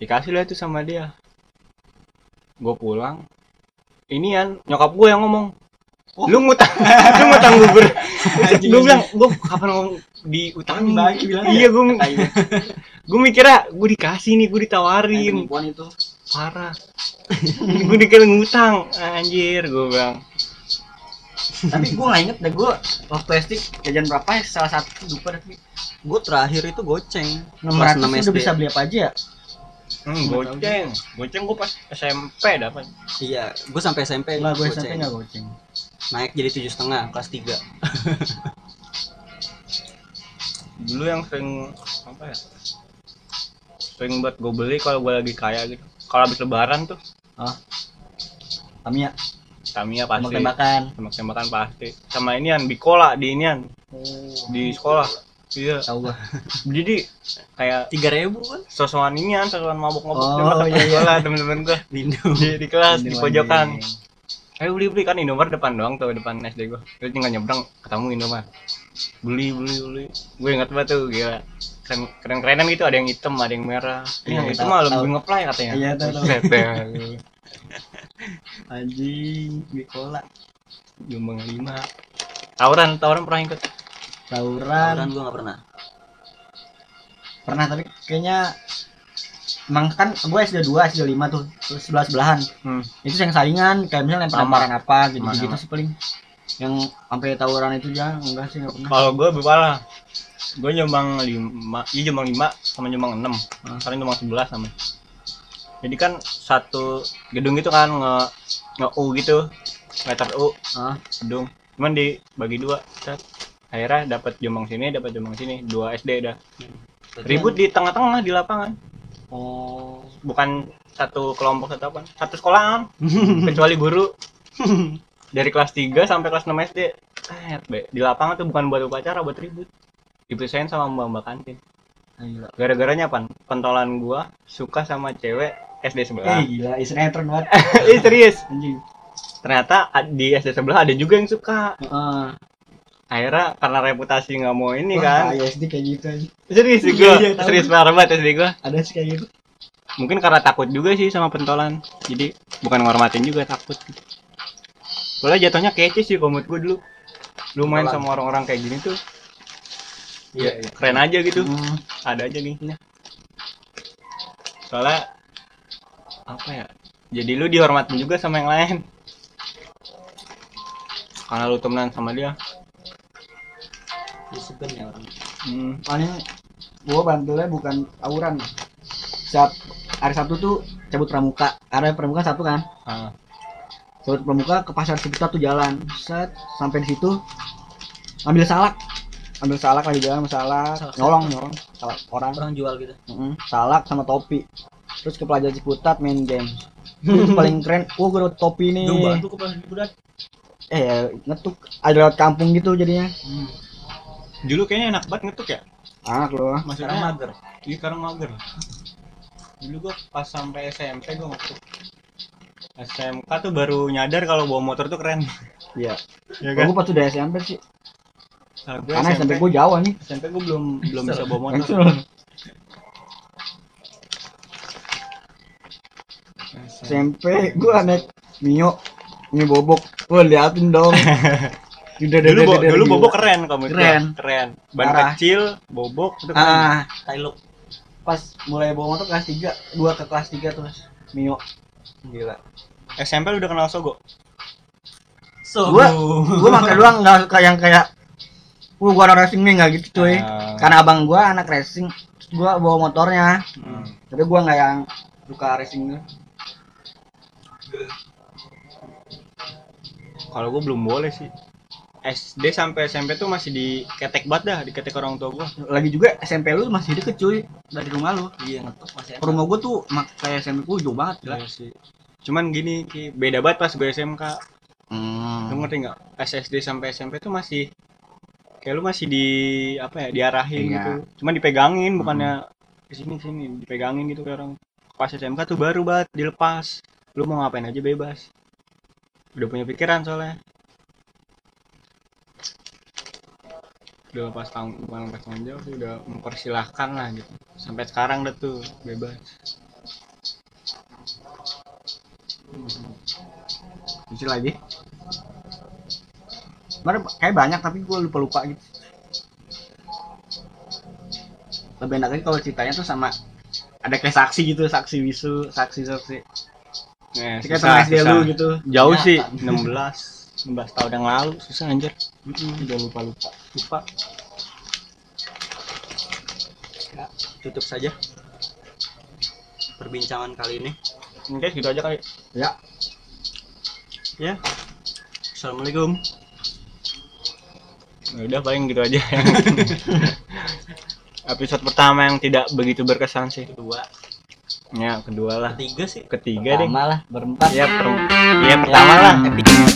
dikasih lah itu sama dia. Gue pulang. Ini kan nyokap gue yang ngomong. Lu ngutang lu ngutang bubur. Gue bilang gue kapan ngomong? Diutangin Bagi bilang. Iya gue gue mikirnya gue dikasih nih gue ditawarin. Penipuan itu. Parah. Gue dikira ngutang. Anjir gue bilang. Tapi gue nggak inget deh gue waktu SD jajan berapa ya? Salah satu lupa tapi gue terakhir itu goceng. Enam Kelas ratus 6 udah bisa beli apa aja ya? Hmm, goceng. Goceng gue pas SMP dapat iya gue sampai SMP Enggak, gue. SMP nggak goceng. Naik jadi tujuh setengah kelas 3 dulu yang sering apa ya? Sering buat gue beli kalau gue lagi kaya gitu. Kalau habis lebaran tuh. Tamiya Tamiya tembak pasti. Tembakan tembak tembakan pasti. Sama inian bikola di inian. Di sekolah iya. Tahu gue jadi kayak tiga ribu kan? Sosokan inian sosokan mabuk-mabuk Oh, tembak iya, iya. sekolah temen-temen gue minum di, di kelas di Ini pojokan. Ayo beli beli kan Indomaret depan doang tuh depan SD gue terus tinggal nyebrang ketemu Indomaret. Beli beli beli. Gue ingat banget tuh gila. Keren keren kerenan gitu ada yang hitam ada yang merah. Iya, yang mah tahu. lebih ngeplay katanya. Iya, tahu, dah. anjing bikola Jombang lima. Tawuran tawuran pernah ikut tawuran Tawuran gue gak pernah. Pernah tapi kayaknya emang kan gue SD 2 SD 5 tuh sebelah sebelahan. Hmm. itu yang saingan kayak misalnya lempar lemparan apa gitu gitu sih paling. Yang sampai tawuran itu ya enggak sih enggak pernah. Kalau gue berpala gue jombang lima iya jombang lima sama jombang enam. Hmm. kalian jombang sebelas sama. Jadi kan satu gedung itu kan nge nge U gitu meter U. Ah gedung. Cuman dibagi dua set. Akhirnya dapat jombang sini dapat jombang sini. Dua SD dah. Ribut di tengah-tengah di lapangan. Oh. Bukan satu kelompok satu apa? Satu sekolahan kecuali guru. Dari kelas 3 sampai kelas 6 SD eh, di lapangan tuh bukan buat upacara buat ribut. Dipisahin sama mbak mbak kantin. Ah, gila. Gara-garanya apa? Pentolan gua suka sama cewek SD eh sebelah. Gila sinetron banget. Ih serius? Anjing. Ternyata di SD sebelah ada juga yang suka. Heeh. Akhirnya karena reputasi nggak mau ini Wah, kan. SD kayak gitu aja. serius sih Iya, gua. Iya, serius parah banget SD gua. Ada sih kayak gitu. Mungkin karena takut juga sih sama pentolan. Jadi bukan ngormatin juga takut. Soalnya jatuhnya kece sih menurut gue dulu. Lu main sama orang-orang kayak gini tuh Iya, ya keren aja gitu. Hmm. ada aja nih. Soalnya apa ya jadi lu dihormatin juga sama yang lain. Karena lu temenan sama dia disiplin ya orang. Hmm. paling gua bantunya bukan tawuran. Saat hari Sabtu tuh cabut pramuka. Karena pramuka satu kan. Ah. cabut pramuka ke pasar sekitar tuh jalan. Set sampai di situ ambil salak. Ambil salak lagi jalan sama salak. Salak nyolong nyolong. Salak orang. Orang jual gitu. Mm-mm, salak sama topi. Terus ke pelajaran Ciputat main game. Paling keren oh gue dapet topi nih. Ke Ciputat? Eh ngetuk. Ada lewat kampung gitu jadinya dulu kayaknya enak banget ngetuk ya? Anak loh. Sekarang maksudnya mager. Iya sekarang mager. Dulu gua pas sampai SMP gua ngetuk. SMK tuh baru nyadar kalau bawa motor tuh keren. iya. Ya gue pas udah SMP sih. Nah, gua karena SMP gue jauh nih SMP gua belum belum bisa bawa motor. SMP gue naik Mio Mio bobok. Gue liatin dong Udah, Dulu bo, udah, dulu bobok keren kamu Keren. keren. Ban Parah. kecil, bobok itu ah Tailuk pas mulai bawa motor kelas 3 dua ke kelas 3 tuh Mas. Mio gila SMP udah kenal Sogo? so Gua- gue makai doang nggak suka yang kayak Wah, gua ada racing nih nggak gitu cuy. Ah. Karena abang gua anak racing, terus gua bawa motornya. Hmm. Tapi gua nggak yang suka racing gitu. Kalau gua belum boleh sih. SD sampai SMP tuh masih di ketek banget dah, di ketek orang tua gua. Lagi juga SMP lu masih deket cuy dari rumah lu. iya ngetok masih enak. Rumah gua tuh mak kayak SMP gua jauh banget gila. Iya sih. Cuman gini, Ki, beda banget pas gue SMK. Hmm. Lu ngerti nggak? SSD sampai SMP tuh masih kayak lu masih di apa ya diarahin Iya. gitu cuma dipegangin bukannya ke sini sini dipegangin gitu kayak orang pas SMK tuh baru banget dilepas lu mau ngapain aja bebas udah punya pikiran soalnya udah lepas tanggung bukan lepas tanggung jawab sih udah mempersilahkan lah gitu sampai sekarang udah tuh bebas Isi lagi. Kemarin kayak banyak tapi gue lupa lupa gitu. Lebih enak lagi kalau ceritanya tuh sama ada kayak saksi gitu, saksi wisu, saksi saksi. Nah, Kayak susah, teman susah. lu gitu. jauh Nyata. sih 16 16 tahun yang lalu susah anjir Udah lupa lupa. lupa tutup saja perbincangan kali ini. Oke gitu aja kali. Ya. ya. Assalamualaikum. Ya udah paling gitu aja. Episode pertama yang tidak begitu berkesan sih. Dua ya kedua lah. Ketiga sih. Ketiga deh. Sama lah berempat. ya per- ya pertama lah. Episode